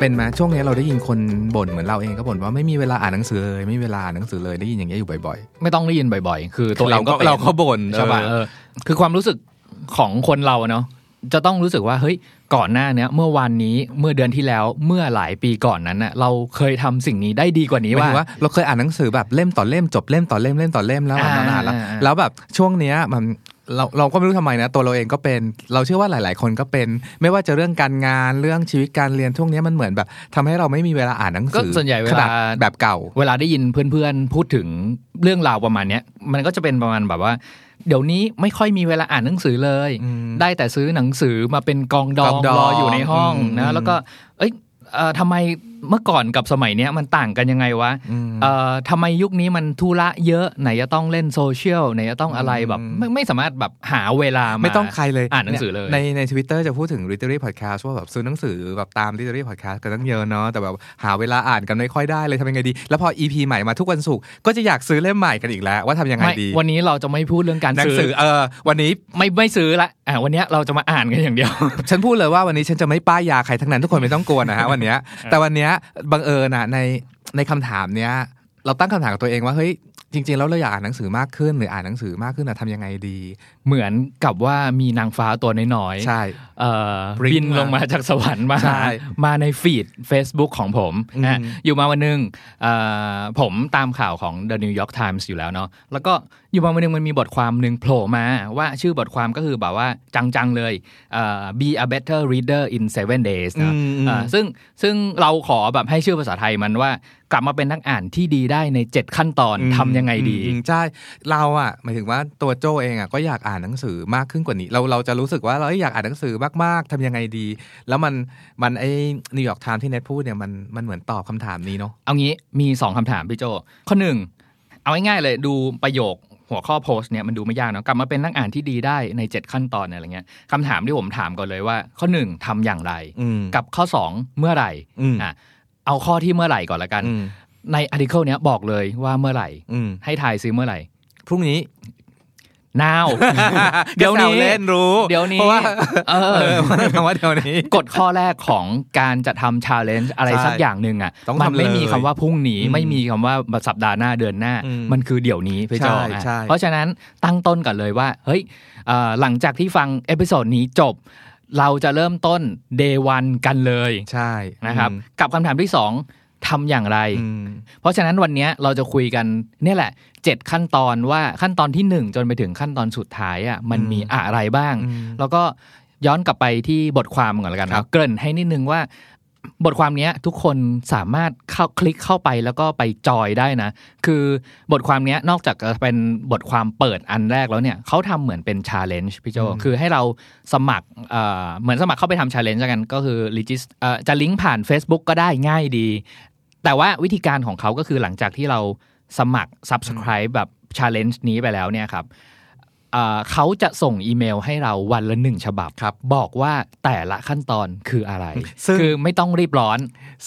เป็นไหมช่วงนี้เราได้ยินคนบ่นเหมือนเราเองก็บ่นว่าไม่มีเวลาอ่านหนังสือเลยไม่มีเวลาอ่านหนังสือเลยได้ยินอย่างเงี้ยอยู่บ่อยไม่ต้องได้ยินบ่อยๆ คือๆตัวเองก็ป็นเราก็บ่นใช่ป่ะเอเอออคือความรู้สึกของคนเราเนาะจะต้องรู้สึกว่าเฮ้ยก่อนหน้าเนี้ยเมื่อวันนี้เมื่อเดือนที่แล้วเมื่อหลายปีก่อนนั้นน่ะเราเคยทำสิ่งนี้ได้ดีกว่านี้หมายว่าถึงว่าเราเคยอ่านหนังสือแบบเล่มต่อเล่มจบเล่มต่อเล่มเล่มต่อเล่มแล้วอ่ามันนานแล้วอ่าอ่าแล้วแบบช่วงเนี้ยมัน เราเราก็ไม่รู้ทำไมนะตัวเราเองก็เป็น เราเชื่อว่าหลาย ๆ คนก็เป็น ไม่ว่าจะเรื่องการงานเรื่องชีวิตการเรียนช่วงเนี้ยมันเหมือนแบบทำให้เราไม่มีเวลาอ่านหนังก็สือส่วนใหญ่เวขลานาดแบบเก่า เวลาได้ยินเพื่อน ๆ พูดถึงเรื่องราวประมาณเนี้ยมันก็จะเป็นประมาณแบบว่าเดี๋ยวนี้ไม่ค่อยมีเวลาอ่านหนังสือเลยอืมได้แต่ซื้อหนังสือมาเป็นกองดอกองงดองรออยู่ในห้องอืมนะ แล้วก็ เอ้ยเอ่อทำไม เมื่อก่อนกับสมัยเนี้ยมันต่างกันยังไงวะอืมเอ่อทำไมยุคนี้มันธุระเยอะไหนจะต้องเล่นโซเชียลไหนจะต้องอะไรแบบอืมไม่ไม่สามารถแบบหาเวลาาไม่ต้องใครเลยอ่านหนังสือเลย ในในทวิตเตอร์จะพูดถึง literary podcast ว่าแบบซื้อหนังสือแบบตาม literary podcast กันตั้งเยอะเนาะแต่แบบหาเวลาอ่านกันไม่ค่อยได้เลยทำยังไงดี แล้วพอ EP ใหม่มาทุกวันศุกร์ก็จะอยากซื้อเล่มใหม่กันอีกแล้ว ว่าทำยังไงไม่ดี วันนี้เราจะไม่พูดเรื่องการหนังซื้สือเออวันนี้ไม่ไม่ซื้อละอะวันเนี้ยเราจะมาอ่านกันอย่างเดียว ฉันพูดเลยว่าวันนี้ฉันจะไม่ป้ายยาใครทั้งนั้นทุกคนไม่ต้องกลัวนะฮะวันเนี้ยแต่วันเนี้ยบังเอิญอะในในคำถามเนี้ย เราตั้งคำถามกับตัวเองว่าเฮ้ยจริงๆแล้วเราอยากอ่านหนังสือมากขึ้นหรืออ่านหนังสือมากขึ้นอะทำยังไงดี เหมือนกับว่ามีนางฟ้าตัวน้อยๆใช่เอ่อ Bring บินลงมาจากสวรรค์มาใช่มาในฟีด Facebook ของผมนะอืมอยู่มาวันหนึงเอ่อผมตามข่าวของ The New York Times อยู่แล้วเนาะแล้วก็อยู่มาวันหนึงมันมีบทความหนึ่งโผล่มาว่าชื่อบทความก็คือแบบว่าจังๆเลยเอ่อ be a better reader in seven days นะอืมอืมอ่าซึ่งซึ่งเราขอแบบให้ชื่อภาษาไทยมันว่ากลับมาเป็นนักอ่านที่ดีได้ใน 7 ขั้นตอนทำยังไงดีอืมใช่เราอะหมายถึงว่าตัวโจเองอะก็อยากอ่านหนังสือมากขึ้นกว่านี้ เราเราจะรู้สึกว่าเราอยากอ่านหนังสือมากๆทำยังไงดี แล้วมันมันไอ้นิวยอร์กไทม์ที่เน็ตพูดเนี่ยมันมันเหมือนตอบคำถามนี้เนาะเอางี้มี 2คำถามพี่โจข้อหนึ่งเอาง่ายๆเลยดูประโยค หัวข้อโพสต์เนี่ยมันดูไม่ยากเนาะกลับมาเป็นนักอ่านที่ดีได้ใน 7 ขั้นตอนอะไรเงี้ยคำถามที่ผมถามก่อนเลยว่า ข้อ 1ทำอย่างไรอืมกับข้อ 2 เมื่อไหร่อืมอะเอาข้อที่เมื่อไหร่ก่อนละกันอืมใน article เนี้ยบอกเลยว่าเมื่อไหร่อืมให้ทายซื้อเมื่อไหร่ พรุ่งนี้ now เดี๋ยวนี้แซเล่นรู้เดี๋ยวนี้เพราะว่าเออเออเพราะว่าเดี๋ยวนี้กฎข้อแรกของการจะทำ challenge อะไรใช่สักอย่างหนึ่งอะต้องทำมันไม่มีเลยคำว่าพรุ่งนี้อืมไม่มีคำว่าสัปดาห์หน้าเดือนหน้าอืมมันคือเดี๋ยวนี้พี่โจใช่อะใช่เพราะฉะนั้นตั้งต้นก่อนเลยว่าเฮ้ยเอ่อหลังจากที่ฟัง episode นี้จบเราจะเริ่มต้น day one กันเลยใช่นะครับ กับคำถามที่สอง ทำอย่างไรอืมเพราะฉะนั้นวันเนี้ยเราจะคุยกันเนี่ยแหละเจ็ดขั้นตอนว่าขั้นตอนที่หนึ่งจนไปถึงขั้นตอนสุดท้ายอะมันอืมมีอะไรบ้างอืมแล้วก็ย้อนกลับไปที่บทความก่อนแล้วกันนะครับเกริ่นให้นิดนึงว่าบทความเนี้ยทุกคนสามารถเข้าคลิกเข้าไปแล้วก็ไปจอยได้นะ คือบทความเนี้ยนอกจากจะเป็นบทความเปิดอันแรกแล้วเนี่ยเขาทำเหมือนเป็น challenge พี่โจคือให้เราสมัครเอ่อเหมือนสมัครเข้าไปทำ challenge กันก็คือ regis เอ่อจะลิงก์ผ่าน Facebook ก็ได้ง่ายดี แต่ว่าวิธีการของเขาก็คือหลังจากที่เราสมัคร subscribe แบบ challenge นี้ไปแล้วเนี่ยครับเอ่อเขาจะส่งอีเมลให้เราวันละหนึ่งฉบับครับ บอกว่าแต่ละขั้นตอนคืออะไรซึ่งคือไม่ต้องรีบร้อน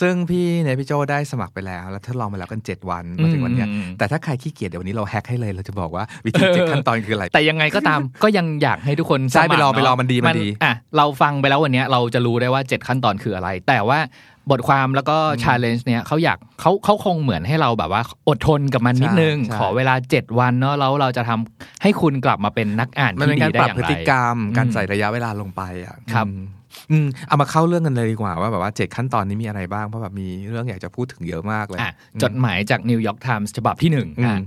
ซึ่งพี่เนี่ยพี่โจได้สมัครไปแล้ว แล้วทดลองมาแล้วกัน 7 วันมาถึงวันเนี้ยอืมแต่ถ้าใครขี้เกียจเดี๋ยววันนี้เราแฮกให้เลยเราจะบอกว่าวิธีเจ็ดขั้นตอนคืออะไร แต่ยังไงก็ตามก็ยังอยากให้ทุกคนใช่สมัครไปลองเะไปลองมันดีมันดีอะเราฟังไปแล้ววันเนี้ยเราจะรู้ได้ว่า 7 ขั้นตอนคืออะไร แต่ว่า บทความแล้วก็ challenge เนี่ยเขาอยากเขาเขาคงเหมือนให้เราแบบว่า อดทนกับมันนิดนึงใช่ขอเวลา 7 วันเนาะแล้วเราจะทำให้คุณกลับมาเป็นนักอ่านที่ดีได้อย่างไรพฤติกรรม การอืมใส่ระยะเวลาลงไปอะครับอืมอืมเอามาเข้าเรื่องกันเลยดีกว่าว่าแบบว่าเจ็ดขั้นตอนนี้มีอะไรบ้าง เพราะแบบมีเรื่องอยากจะพูดถึงเยอะมากเลยอะจดหมายจากนิวยอร์กไทมส์ฉบับที่หนึ่งอืมอะ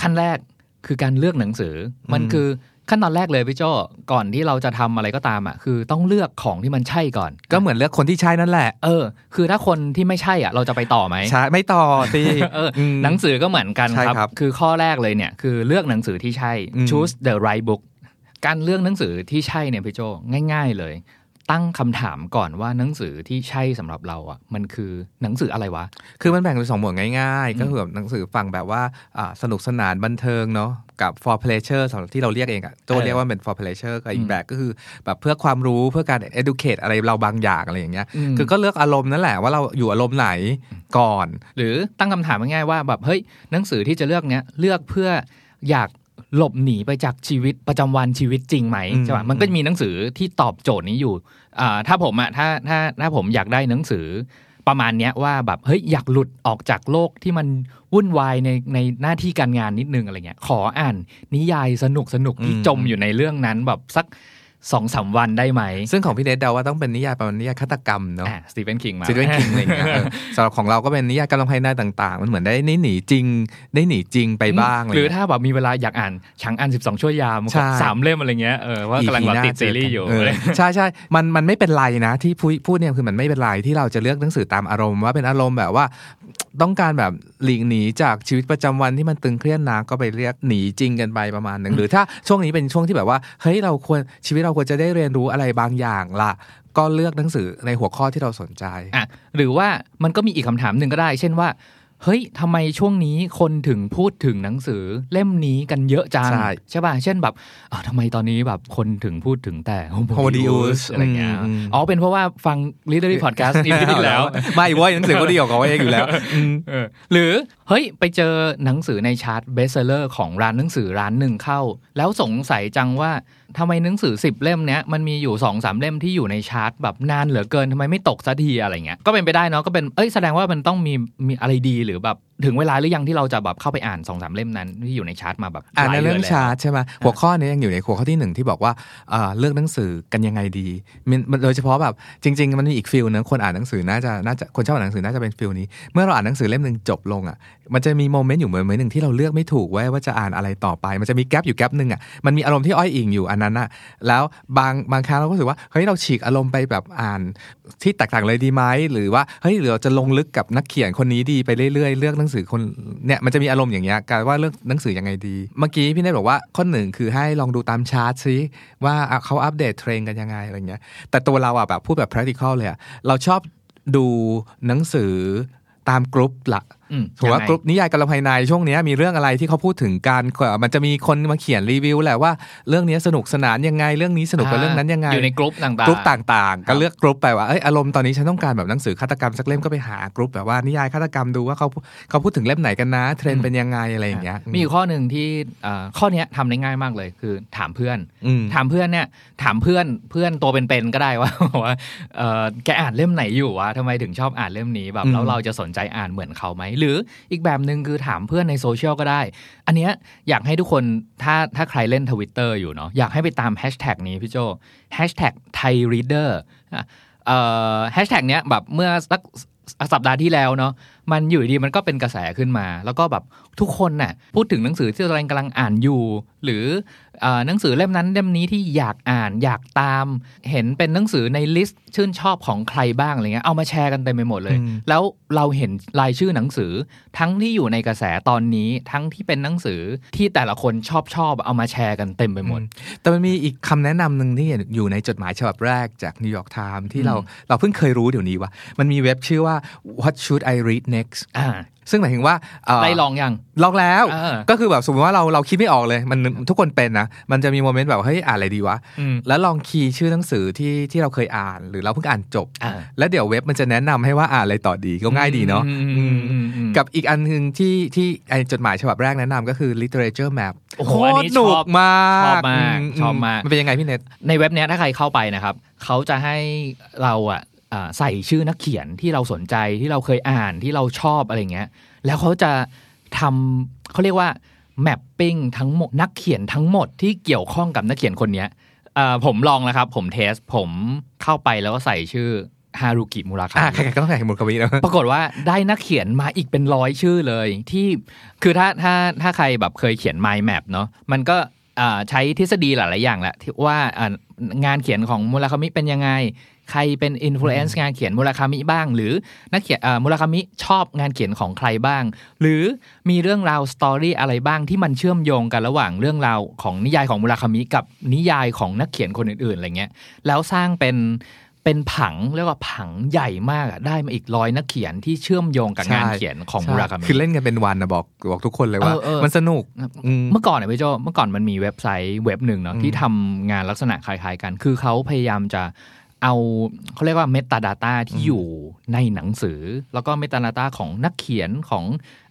ขั้นแรกคือการเลือกหนังสืออืมมันคือ ขั้นตอนแรกเลยพี่โจก่อนที่เราจะทำอะไรก็ตามอะคือต้องเลือกของที่มันใช่ก่อน ก็เหมือนเลือกคนที่ใช่นั่นแหละ เออ คือถ้าคนที่ไม่ใช่อะเราจะไปต่อไหมใช่ไม่ต่อสิเออมหนังสือก็เหมือนกันใช่ครับครับ คือข้อแรกเลยเนี่ยคือเลือกหนังสือที่ใช่อืม choose the right book การเลือกหนังสือที่ใช่เนี่ยพี่โจง่าย ๆเลย ตั้งคำถามก่อนว่าหนังสือที่ใช่สำหรับเราอะมันคือหนังสืออะไรวะ คือมันแบ่งเป็นสองหมวดง่ายอืมๆก็คือแบบหนังสือฝั่งแบบว่าอ่าสนุกสนานบันเทิงเนาะ กับ for pleasure สำหรับที่เราเรียกเองอะโจเรียกว่าเป็น for pleasure กับอีอืกมแบบก็คือ แบบเพื่อความรู้เพื่อการ educate อะไรเราบางอย่างอะไรอย่างเงี้ยอืมคือก็เลือกอารมณ์นั่นแหละว่าเราอยู่อารมณ์ไหนก่อน หรือตั้งคำถามง่ายๆว่าแบบเฮ้ยหนังสือที่จะเลือกเนี้ยเลือกเพื่ออยากหลบหนีไปจากชีวิตประจำวันชีวิตจริงไหมอืมใช่ปะมันก็จะมีหนังสือที่ตอบโจทย์นี้อยู่อ่าถ้าผมอะถ้าถ้าถ้าผมอยากได้หนังสือ ประมาณเนี้ยว่าแบบเฮ้ยอยากหลุดออกจากโลกที่มันวุ่นวายในในหน้าที่การงานนิดนึงอะไรเงี้ยขออ่านนิยายสนุกสนุกที่จมอยู่ในเรื่องนั้นแบบสัก สองสามวันได้ไหม ซึ่งของพี่เนทเดาว่าต้องเป็นนิยายประมาณนิยายฆาตกรรมเนาะอ่าสตีเฟนคิงมาซีเวนคิงอะไรอย่างเงี้ยเออสำหรับของเราก็เป็นนิยายกำลังภายในต่าง ๆ มันเหมือนได้หนีจริงได้หนีจริงไปบ้างะไหรือเงี้ยถ้าแบบมีเวลาอยากอ่านชังอัน12ชั่วยามใช่สามเล่มอะไรเงี้ยเออว่ากำลังแบบติดซีรีส์อยู่เใช่ใช่มันมันไม่เป็นไรนะที่พูดพูดเนี่ยคือมันไม่เป็นไรที่เราจะเลือกหนังสือตามอารมณ์ว่าเป็นอารมณ์แบบว่า ต้องการแบบหลีกหนีจากชีวิตประจำวันที่มันตึงเครียดนะก็ไปเรียกหนีจริงกันไปประมาณหนึ่งหรือถ้าช่วงนี้เป็นช่วงที่แบบว่าเฮ้ยเราควรชีวิตเราควรจะได้เรียนรู้อะไรบางอย่างละก็เลือกหนังสือในหัวข้อที่เราสนใจอะหรือว่ามันก็มีอีกคำถามหนึ่งก็ได้ เช่นว่า เฮ้ยทำไมช่วงนี้คนถึงพูดถึงหนังสือเล่มนี้กันเยอะจังใช่ป่ะเช่นแบบอ้าวทำไมตอนนี้แบบคนถึงพูดถึงแต่ Homo Homo Deus Deus อะไรเงี้ยอืมอ๋อเป็นเพราะว่าฟัง literary podcast EP ที่แล้ว ไม่เว้ยหนังสือเขาดีของเขาเองอยู่แล้วอืมเออหรือเฮ้ยไปเจอหนังสือในชาร์ต bestseller ของร้านหนังสือร้านหนึ่งเข้า แล้วสงสัยจังว่า ทำไมหนังสือสิบเล่มเนี้ยมันมีอยู่สองสามเล่มที่อยู่ในชาร์ตแบบนานเหลือเกินทำไมไม่ตกสักทีอะไรเงี้ยก็เป็นไปได้เนาะก็เป็นเอ้ยแสดงว่ามันต้องมีมีอะไรดีหรือแบบ ถึงเวลาหรือยังที่เราจะแบบเข้าไปอ่านสองสามเล่มนั้นที่อยู่ในชาร์ตมาแบบอ่านเรื่องในชาร์ตหลายเดืนแล้วใช่ไหมหัวข้อนี้ยังอยู่ในหัวข้อที่หนึ่งที่บอกว่าอ่าเลือกหนังสือกันยังไงดีมันมันโดยเฉพาะแบบจริง ๆ มันมีอีก feel นะคนอ่านหนังสือน่าจะน่าจะคนชอบอ่านหนังสือน่าจะเป็น feel นี้ เมื่อเราอ่านหนังสือเล่มหนึ่งจบลงอะมันจะมี moment อยู่ moment หนึ่งที่เราเลือกไม่ถูกว่าว่าจะอ่านอะไรต่อไป มันจะมี gap อยู่ gap หนึ่งอะมันมีอารมณ์ที่อ้อยอิงอยู่อันนั้นอะแล้วบางบางครั้งเราก็รู้สึกว่าเฮ้ยเราฉีกอารมณ์ไปแบบอ่านที่แตกต่างเลยดีไหมหรือว่าเฮ้ยหรือเราจะลงลึกกับนักเขียนคนนี้ดีไปเรื่อยๆเลือกหนังสือคนเนี่ยมันจะมีอารมณ์อย่างเงี้ยการว่าเลือกหนังสือยังไงดี เมื่อกี้พี่เนทบอกว่าข้อหนึ่งคือให้ลองดูตามชาร์ตซิว่าเขาอัปเดตเทรนด์กันยังไงอะไรเงี้ยแต่ตัวเราอะแบบพูดแบบ practical เลยอะเราชอบดูหนังสือตามกรุ๊ปละ ถือว่ายังไงกรุ๊ปนิยายกำลังภายในช่วงเนี้ยมีเรื่องอะไรที่เขาพูดถึงกันมันจะมีคนมาเขียนรีวิวแหละว่าเรื่องเนี้ยสนุกสนานยังไงเรื่องนี้สนุกกว่าเรื่องนั้นยังไงอยู่ในกรุ๊ปต่างๆกรุ๊ปต่างๆครัก็บเลือกกรุ๊ปไปว่าเอออารมณ์ตอนนี้ฉันต้องการแบบหนังสือฆาตกรรมสักเล่มก็ไปหากรุ๊ปแบบว่านิยายฆาตกรรมดูว่าเขาเขาพูดถึงเล่มไหนกันนะเทรนด์เป็นยังไงอะไรอย่างเงี้ยมีอยู่ข้อหนึ่งที่เอ่อข้อเนี้ยทำได้ง่ายมากเลยคือถามเพื่อนอืมถามเพื่อนเนี่ยถามเพื่อนเพื่อนตัวเป็นๆก็ได้ว่าว่าเออแกอ่านเล่มไหนอยู่วะทำไมถึงชอบอ่านเล่มนี้แบบอืมแล้วเราจะสนใจอ่านเหมือนเขาไหมหรืออีกแบบหนึ่งคือถามเพื่อนในโซเชียลก็ได้ อันเนี้ยอยากให้ทุกคนถ้าถ้าใครเล่นทวิตเตอร์อยู่เนาะอยากให้ไปตามแฮชแท็กนี้พี่โจแฮชแท็ก Thai Reader เอ่อแฮชแท็กเนี้ยแบบเมื่อสักสัปดาห์ที่แล้วเนาะมันอยู่ดีๆมันก็เป็นกระแสขึ้นมา แล้วก็แบบทุกคนน่ะพูดถึงหนังสือที่ตัวเองกำลังอ่านอยู่ หรือ หนังสือเล่มนั้นเล่มนี้ที่อยากอ่านอยากตาม เห็นเป็นหนังสือในลิสต์ชื่นชอบของใครบ้างอะไรเงี้ยเอามาแชร์กันเต็มไปหมดเลยอืมแล้วเราเห็นรายชื่อหนังสือ ทั้งที่อยู่ในกระแสตอนนี้ทั้งที่เป็นหนังสือที่แต่ละคนชอบชอบเอามาแชร์กันเต็มไปหมด แต่มันมีอีกคำแนะนำหนึ่งที่อยู่ในจดหมายฉบับแรกจากนิวยอร์กไทม์ที่เราอืมเราเพิ่งเคยรู้เดี๋ยวนี้ว่า มันมีเว็บชื่อว่า what should I read next อ่าซึ่งหมายถึงว่าเอ่อได้ลองยังลองแล้วเออก็คือแบบสมมติว่าเราเราคิดไม่ออกเลย มันทุกคนเป็นนะ มันจะมีโมเมนต์แบบเฮ้ยอ่านอะไรดีวะอืมแล้วลองคีย์ชื่อหนังสือที่ที่เราเคยอ่าน หรือเราเพิ่งอ่านจบอ่าแล้วเดี๋ยวเว็บมันจะแนะนำให้ว่าอ่านอะไรต่อดีก็ง่ายดีเนาะอืมอืมอืมอืมกับอีกอันหนึ่งที่ที่ไอจดหมายฉบับแรกแนะนำก็คือ literature map โอ้โหโคอันตนี้รหนุกชอบมากชอบมากมชอบมาก มันเป็นยังไงพี่เน็ตในเว็บเนี้ยถ้าใครเข้าไปนะครับเขาจะให้เราอะอ่า ใส่ชื่อนักเขียนที่เราสนใจที่เราเคยอ่านที่เราชอบอะไรเงี้ย แล้วเขาจะทำเขาเรียกว่าแมปปิ้งทั้งหมดนักเขียนทั้งหมดที่เกี่ยวข้องกับนักเขียนคนเนี้ยอ่าผมลองแล้วครับ ผมเทสผมเข้าไปแล้วก็ใส่ชื่อฮารุกิมุราคาอ่ามิใครๆก็ต้องแข่งมุรควีนะปรากฏว่าได้นักเขียนมาอีกเป็นร้อยชื่อเลย ที่คือถ้าถ้าถ้าใครแบบเคยเขียน mind map เนาะมันก็อ่าใช้ทฤษฎีหลาย ๆ อย่างแหละที่ว่าอ่างานเขียนของมูราคามิเป็นยังไง ใครเป็น influence งานเขียนมูราคามิบ้าง หรือนักเขียนเอ่อมูราคามิชอบงานเขียนของใครบ้าง หรือมีเรื่องราว story อะไรบ้างที่มันเชื่อมโยงกันระหว่างเรื่องราวของนิยายของมูราคามิกับนิยายของนักเขียนคนอื่นๆอะไรเงี้ยแล้วสร้างเป็นเป็นผังเรียกว่าผังใหญ่มากอะได้มาอีกร้อยนักเขียนที่เชื่อมโยงกับงานเขียนของมูราคามิคือเล่นกันเป็นวันนะบอกบอกทุกคนเลยว่าเออเออมันสนุกอืมเมื่อก่อนเนี่ยพี่โจเมื่อก่อนมันมีเว็บไซต์เว็บหนึ่งเนาะอืมที่ทำงานลักษณะคล้ายๆกัน คือเขาพยายามจะ เอาเขาเรียกว่าเมตาดาต้าที่อยู่ในหนังสือ แล้วก็เมตาดาต้าของนักเขียนของ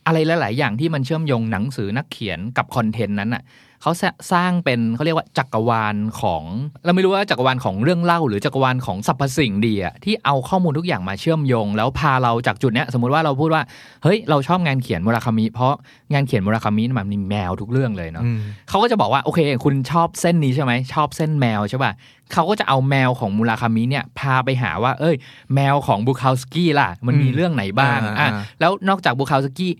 อะไรหลาย ๆ อย่างที่มันเชื่อมโยงหนังสือนักเขียนกับคอนเทนต์นั้นอะ เขาสร้างเป็นเขาเรียกว่าจักรวาลของ เราไม่รู้ว่าจักรวาลของเรื่องเล่า หรือจักรวาลของสรรพสิ่งดีอะที่เอาข้อมูลทุกอย่างมาเชื่อมโยง แล้วพาเราจากจุดเนี้ยสมมุติว่าเราพูดว่าเฮ้ยเราชอบงานเขียนมูราคามิเพราะงานเขียนมูราคามิมันมีแมวทุกเรื่องเลยเนาะอืมเขาก็จะบอกว่าโอเค คุณชอบเส้นนี้ใช่ไหมชอบเส้นแมวใช่ป่ะเขาก็จะเอาแมวของมูราคามิเนี่ยพาไปหาว่า เอ้ย แมวของบูคาวสกี้ล่ะ มันมีอืมเรื่องไหนบ้างอ่าอะอ่าแล้วนอกจากบูคาวสกี้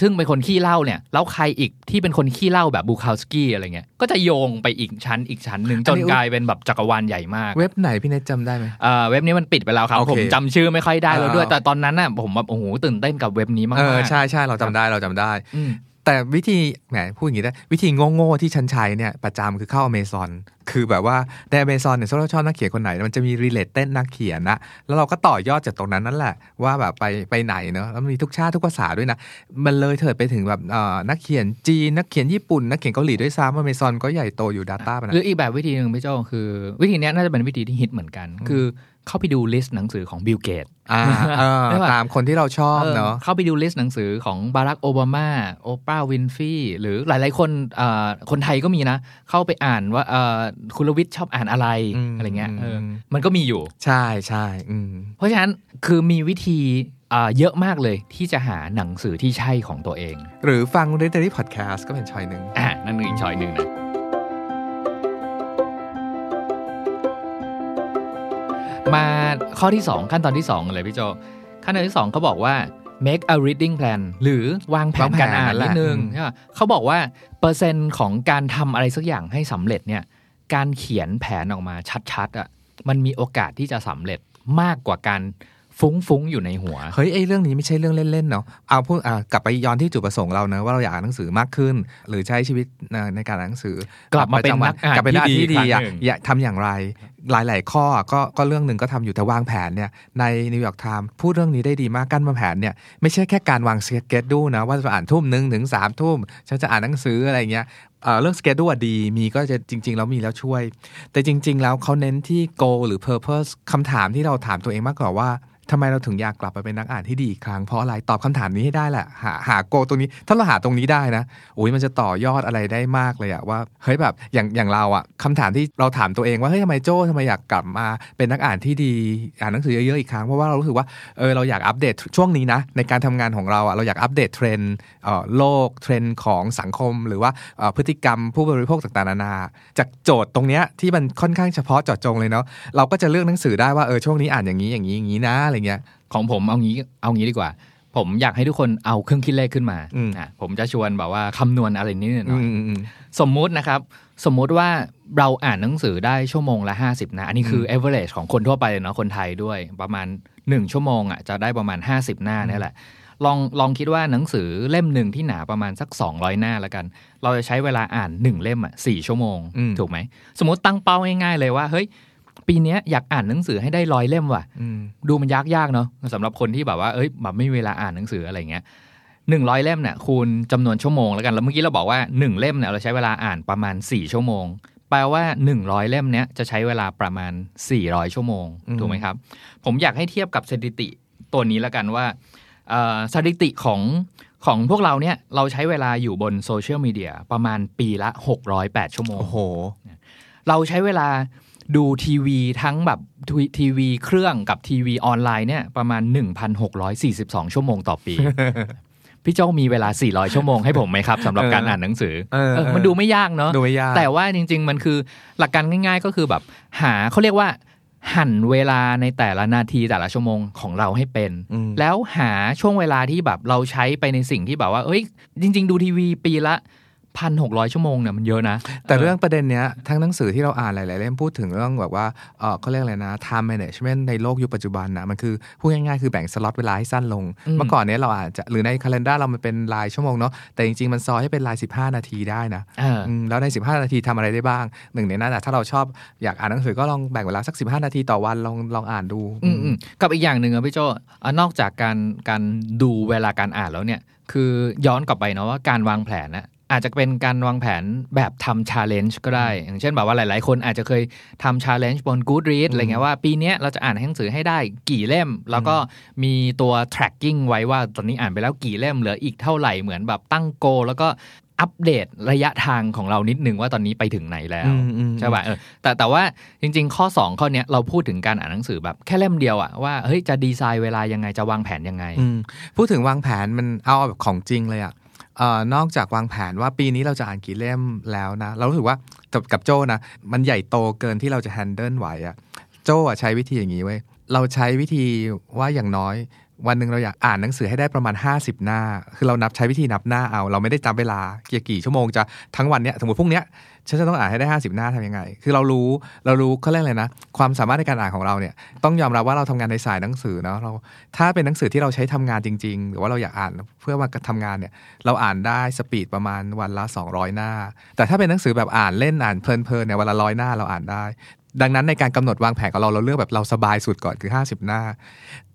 ซึ่งเป็นคนขี้เหล้าเนี่ยแล้วใครอีกที่เป็นคนขี้เหล้าแบบบูคาวสกี้อะไรเงี้ยก็จะโยงไปอีกชั้นอีกชั้นหนึ่งจนกลายเป็นแบบจักรวาลใหญ่มาก เว็บไหนพี่เนทจำได้ไหมเอ่อเว็บนี้มันปิดไปแล้วครับโอเคผมจำชื่อไม่ค่อยได้แล้วด้วยอ่าแต่ตอนนั้นน่ะผมแบบโอ้โหตื่นเต้นกับเว็บนี้มากเออๆใช่ใช่เราจำได้เราจำได้อืม แต่วิธีแหมพูดอย่างนี้ได้วิธีโง่ๆที่ฉันใช้เนี่ยประจำคือเข้าอเมซอนคือแบบว่าในอเมซอนเนี่ยถ้าเราชอบนักเขียนคนไหน มันจะมี related นักเขียนนะแล้วเราก็ต่อยอดจากตรงนั้นนั่นแหละ ว่าแบบไปไปไหนเนอะแล้วมันมีทุกชาติทุกภาษาด้วยนะ มันเลยเถิดไปถึงแบบเอ่อนักเขียนจีนนักเขียนญี่ปุ่น นักเขียนเกาหลีด้วยซ้ำอเมซอนก็ใหญ่โตอยู่ Data ไปนะหรืออีกแบบวิธีหนึ่งพี่โจ้คือ วิธีนี้น่าจะเป็นวิธีที่ฮิตเหมือนกัน คือ เข้าไปดูลิสต์หนังสือของบิลเกตส์อ่าเออใช่ปะตามคนที่เราชอบเนาะเข้าไปดูลิสต์หนังสือของบารักโอบามาโอปราวินฟีหรือหลายๆคนเอ่อคนไทยก็มีนะ เข้าไปอ่านว่าเอ่อคุณลวิทย์ชอบอ่านอะไรอืมอะไรเงี้ยเอออมมันก็มีอยู่ ใช่ใช่อืมเพราะฉะนั้นคือมีวิธีเอ่อเยอะมากเลยที่จะหาหนังสือที่ใช่ของตัวเอง หรือฟัง Literary Podcast ก็เป็น choice หนึ่งอะนั่นคืออีก choice หนึ่งนะ มาข้อที่ 2 ขั้นตอนที่ 2 เลยพี่โจ ขั้นตอนที่ 2เขาบอกว่า make a reading plan หรือวางแผนการอ่านนิดนึงใช่ปะเขาบอกว่า เปอร์เซ็นต์ของการทำอะไรสักอย่างให้สำเร็จเนี่ย การเขียนแผนออกมาชัดๆอะ มันมีโอกาสที่จะสำเร็จมากกว่าการ ฟุ้งๆอยู่ในหัว เฮ้ยไอ้เรื่องนี้ไม่ใช่เรื่องเล่นๆเนาะเอาพูดอ่ากลับไปย้อนที่จุดประสงค์เราเนะว่าเราอยากอ่านหนังสือมากขึ้น หรือใช้ชีวิตในในการอ่านหนังสือ กลับมาเป็นระจำวันักอ่านกลับไปเป็นนักอ่านที่ที่ดีดีกครั้งหนึ่งอยากทำอย่างไร หลายๆ ข้อก็ก็เรื่องหนึ่งก็ทำอยู่แต่วางแผนเนี่ยในนิวยอร์กไทม์พูดเรื่องนี้ได้ดีมากการวางแผนเนี่ยไม่ใช่แค่การวาง schedule นะว่าจะอ่านทุ่มหนึ่งถึงสามทุ่มฉันจะอ่านหนังสืออะไรเงี้ยเอ่อเรื่อง schedule ดีมีก็จะจริง ๆ แล้วมีแล้วช่วย แต่จริง ๆ แล้วเขาเน้นที่ goal หรือ purpose คำถามที่เราถามตัวเองมากกว่าว่า ทำไมเราถึงอยากกลับไปเป็นนักอ่านที่ดีอีกครั้งเพราะอะไรตอบคำถามนี้ให้ได้แหละหาหา goal ตรงนี้ ถ้าเราหาตรงนี้ได้นะโอ้ยมันจะต่อยอดอะไรได้มากเลยอะว่าเฮ้ยแบบอย่างอย่างเราอะคำถามที่เราถามตัวเองว่าเฮ้ยทำไมโจ้ทำไมอยากกลับมาเป็นนักอ่านที่ดีอ่านหนังสือเยอะๆอีกครั้งเพราะว่าเรารู้สึกว่าเออเราอยากอัปเดตช่วงนี้นะในการทำงานของเราอะเราอยากอัปเดตเทรนด์โลกเทรนด์ของสังคม หรือว่าพฤติกรรมผู้บริโภคต่างๆนานาจากโจทย์ตรงเนี้ยที่มันค่อนข้างเฉพาะเจาะจงเลยเนาะเราก็จะเลือกหนังสือได้ว่าเออช่วงนี้อ่านอย่างนี้อย่างนี้อย่างนี้นะอะไรเงี้ย ของผมเอางี้เอางี้ดีกว่า ผมอยากให้ทุกคนเอาเครื่องคิดเลขขึ้นมาอืมอะผมจะชวนแบบว่าคำนวณอะไรนิดหน่อือยมอืมอืมสมมุตินะครับ สมมุติว่าเราอ่านหนังสือได้ชั่วโมงละ 50 นะ อันนี้คือ average ของคนทั่วไปเลยเนาะคนไทยด้วย ประมาณ 1 ชั่วโมงอะจะได้ประมาณ 50 หน้าเนี่ยแหละลองลองคิดว่าหนังสือเล่มหนึ่งที่หนาประมาณสัก 200 หน้าแล้วกัน เราจะใช้เวลาอ่าน 1 เล่มอะ4ชั่วโมงอืมถูกไหม สมมติตั้งเป้าง่ายๆเลยว่า เฮ้ย ปีเนี้ยอยากอ่านหนังสือให้ได้ร้อยเล่มว่ะอืมดูมันยากยากๆเนาะสำหรับคนที่แบบว่าเอ้ยแบบไม่มีเวลาอ่านหนังสืออะไรเงี้ยหนึ่งร้อยเล่มเนี่ยคูณจำนวนชั่วโมงแล้วกันแล้วเมื่อกี้เราบอกว่าหนึ่งเล่มเนี่ยเราใช้เวลาอ่านประมาณสี่ชั่วโมง แปลว่าหนึ่งร้อยเล่มเนี้ยจะใช้เวลาประมาณสี่ร้อยชั่วโมงอืมถูกไหมครับ ผมอยากให้เทียบกับสถิติตัวนี้แล้วกันว่าเอ่อสถิติของของพวกเราเนี่ยเราใช้เวลาอยู่บนโซเชียลมีเดียประมาณปีละ608ชั่วโมงโอ้โหเราใช้เวลา ดูทีวีทั้งแบบทีทีวีเครื่องกับทีวีออนไลน์เนี่ยประมาณ 1,642 ชั่วโมงต่อปี พี่โจ้มีเวลา 400 ชั่วโมงให้ผมไหมครับสำหรับเออการอ่านหนังสือเออเออเออมันดูไม่ยากเนาะดูไม่ยากแต่ว่าจริง ๆ มันคือหลักการง่าย ๆ ก็คือแบบหาเขาเรียกว่าหั่นเวลาในแต่ละนาทีแต่ละชั่วโมงของเราให้เป็นอืมแล้วหาช่วงเวลาที่แบบเราใช้ไปในสิ่งที่แบบว่า เอ้ย จริง ๆ ดูทีวีปีละ พันหกร้อยชั่วโมงเนี่ยมันเยอะนะ แต่เรื่องประเด็นเนี้ยทั้งหนังสือที่เราอ่านหลาย ๆ เล่มพูดถึงเรื่องแบบว่าเออเขาเรียกอะไรนะ time management ในโลกยุคปัจจุบันนะมันคือพูดง่าย ๆ คือแบ่งสล็อตเวลาให้สั้นลงอืมเมื่อก่อนเนี้ยเราอาจจะหรือในคัล endar เรามันเป็นรายชั่วโมงเนาะแต่จริง ๆ มันซอยให้เป็นราย 15 นาทีได้นะเอออืมแล้วใน 15 นาทีทำอะไรได้บ้างหนึ่งในนั้นอะถ้าเราชอบอยากอ่านหนังสือก็ลองแบ่งเวลาสัก 15 นาทีต่อวันลองลองอ่านดูอืมอืมกับอีกอย่างหนึ่งอะพี่โจอะนอกจากการการดูเวลาการอ่านแล้วเนี่ยคือย้อนกลับไปเนาะว่าการวางแผนนะ อาจจะเป็นการวางแผนแบบทำ challenge ก็ได้ อย่างเช่นแบบว่าหลาย ๆ คนอาจจะเคยทำ challenge บน Goodreads อะไรเงี้ยว่าปีเนี้ยเราจะอ่านหนังสือให้ได้กี่เล่ม แล้วก็มีตัว tracking ไว้ว่าตอนนี้อ่านไปแล้วกี่เล่มเหลืออีกเท่าไหร่เหมือนแบบตั้ง goal แล้วก็อัปเดตระยะทางของเรานิดนึงว่าตอนนี้ไปถึงไหนแล้วอืมอืมใช่ป่ะเออแต่แต่ว่าจริง ๆ ข้อ 2 ข้อเนี้ยเราพูดถึงการอ่านหนังสือแบบแค่เล่มเดียวอะว่าเฮ้ยจะดีไซน์เวลายังไงจะวางแผนยังไงอืมพูดถึงวางแผนมันเอาแบบของจริงเลยอะเออนอกจากวางแผนว่าปีนี้เราจะอ่านกี่เล่มแล้วนะ เรารู้สึกว่ากับโจ้นะ มันใหญ่โตเกินที่เราจะแฮนเดิลไหวอะโจ้อะใช้วิธีอย่างนี้เว้ยเราใช้วิธีว่าอย่างน้อย วันหนึ่งเราอยากอ่านหนังสือให้ได้ประมาณ 50 หน้า คือเรานับใช้วิธีนับหน้าเอา เราไม่ได้จำเวลาเกี่ยกี่ชั่วโมงจะทั้งวันเนี้ยสมมติพรุ่งเนี้ย ฉันจะต้องอ่านให้ได้ 50 หน้าทำยังไง คือเรารู้เรารู้เขาเรียกอะไรนะ ความสามารถในการอ่านของเราเนี่ยต้องยอมรับว่าเราทำงานในสายหนังสือเนาะเราถ้าเป็นหนังสือที่เราใช้ทำงานจริง ๆ หรือว่าเราอยากอ่านเพื่อมาทำงานเนี่ยเราอ่านได้สปีดประมาณวันละ 200 หน้า แต่ถ้าเป็นหนังสือแบบอ่านเล่นอ่านเพลินๆเนี่ยวันละร้อยหน้าเราอ่านได้ ดังนั้นในการกำหนดวางแผนของเราเราเลือกแบบเราสบายสุดก่อนคือ 50 หน้า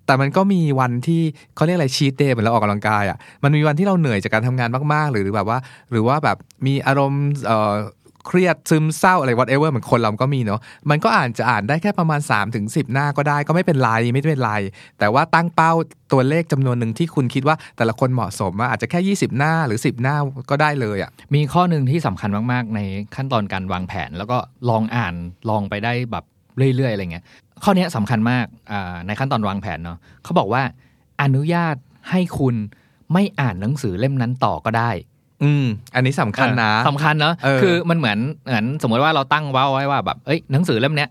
แต่มันก็มีวันที่เขาเรียกอะไรชีตเดย์เหมือนเราออกกำลังกายอะมันมีวันที่เราเหนื่อยจากการทำงานมาก ๆ หรือแบบว่า หรือว่าแบบมีอารมณ์ เครียดซึมเศร้าอะไร whatever เหมือนคนเราก็มีเนาะมันก็อ่านจะอ่านได้แค่ประมาณ 3-10ถึง10หน้าก็ได้ก็ไม่เป็นไรไม่เป็นไร แต่ว่าตั้งเป้าตัวเลขจำนวนหนึ่งที่คุณคิดว่าแต่ละคนเหมาะสมอะอาจจะแค่ 20 หน้าหรือ 10 หน้าก็ได้เลยอะมีข้อหนึ่งที่สำคัญมากๆ ในขั้นตอนการวางแผน แล้วก็ลองอ่านลองไปได้แบบเรื่อยๆอะไรเงี้ยข้อนี้ยสำคัญมากอ่าในขั้นตอนวางแผนเนาะเขาบอกว่าอนุญาตให้คุณไม่อ่านหนังสือเล่มนั้นต่อก็ได้ อืมอันนี้สำคัญนะเออสำคัญเนาะเออคือมันเหมือนเหมือนสมมติว่าเราตั้งเว้าไว้ว่าแบบเอ้ยหนังสือเล่มเนี้ย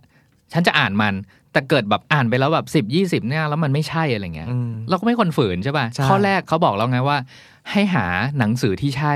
ฉันจะอ่านมันแต่เกิดแบบอ่านไปแล้วแบบสิบยี่สิบเนี่ยแล้วมันไม่ใช่อะไรเงี้ยอืมเราก็ไม่ควรฝืนใช่ป่ะใช่ข้อแรกเขาบอกแล้วไงว่า ให้หาหนังสือที่ใช่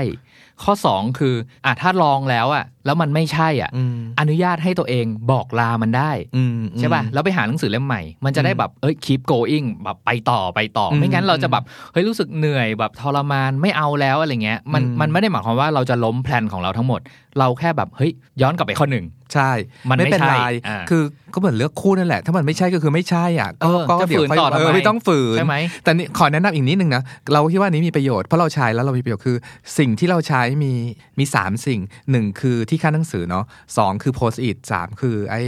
ข้อ 2 คืออะถ้าลองแล้วอะแล้วมันไม่ใช่อะอืมอนุญาตให้ตัวเองบอกลามันได้อืมใช่ป่ะแล้วไปหาหนังสือเล่มใหม่ มันจะได้แบบเอ้ย keep going แบบไปต่อไปต่ออมไม่งั้นเราจะแบบเฮ้ยรู้สึกเหนื่อยแบบทรมานไม่เอาแล้วอะไรเงี้ยมันอืมมันไม่ได้หมายความว่าเราจะล้มแพลนของเราทั้งหมด เราแค่แบบเฮ้ยย้อนกลับไปข้อหนึ่ง ใช่ มันไม่เป็นใช่ไรอ่าคือก็เหมือนเลือกคู่นั่นแหละ ถ้ามันไม่ใช่ก็คือไม่ใช่อะเออก็จะเดี๋ยวฝืนค่อยต่อทำไมเออไม่ต้องฝืนใช่ไหมแต่นี่ขอแนะนำอีกนิดนึงนะเราคิดว่าอันนี้มีประโยชน์เพราะเราใช้แล้วเรามีประโยชน์คือ สิ่งที่เราใช้มีมีสามสิ่งหนึ่งคือที่คั่นหนังสือเนาะสองคือโพสต์อิทสามคือไอ้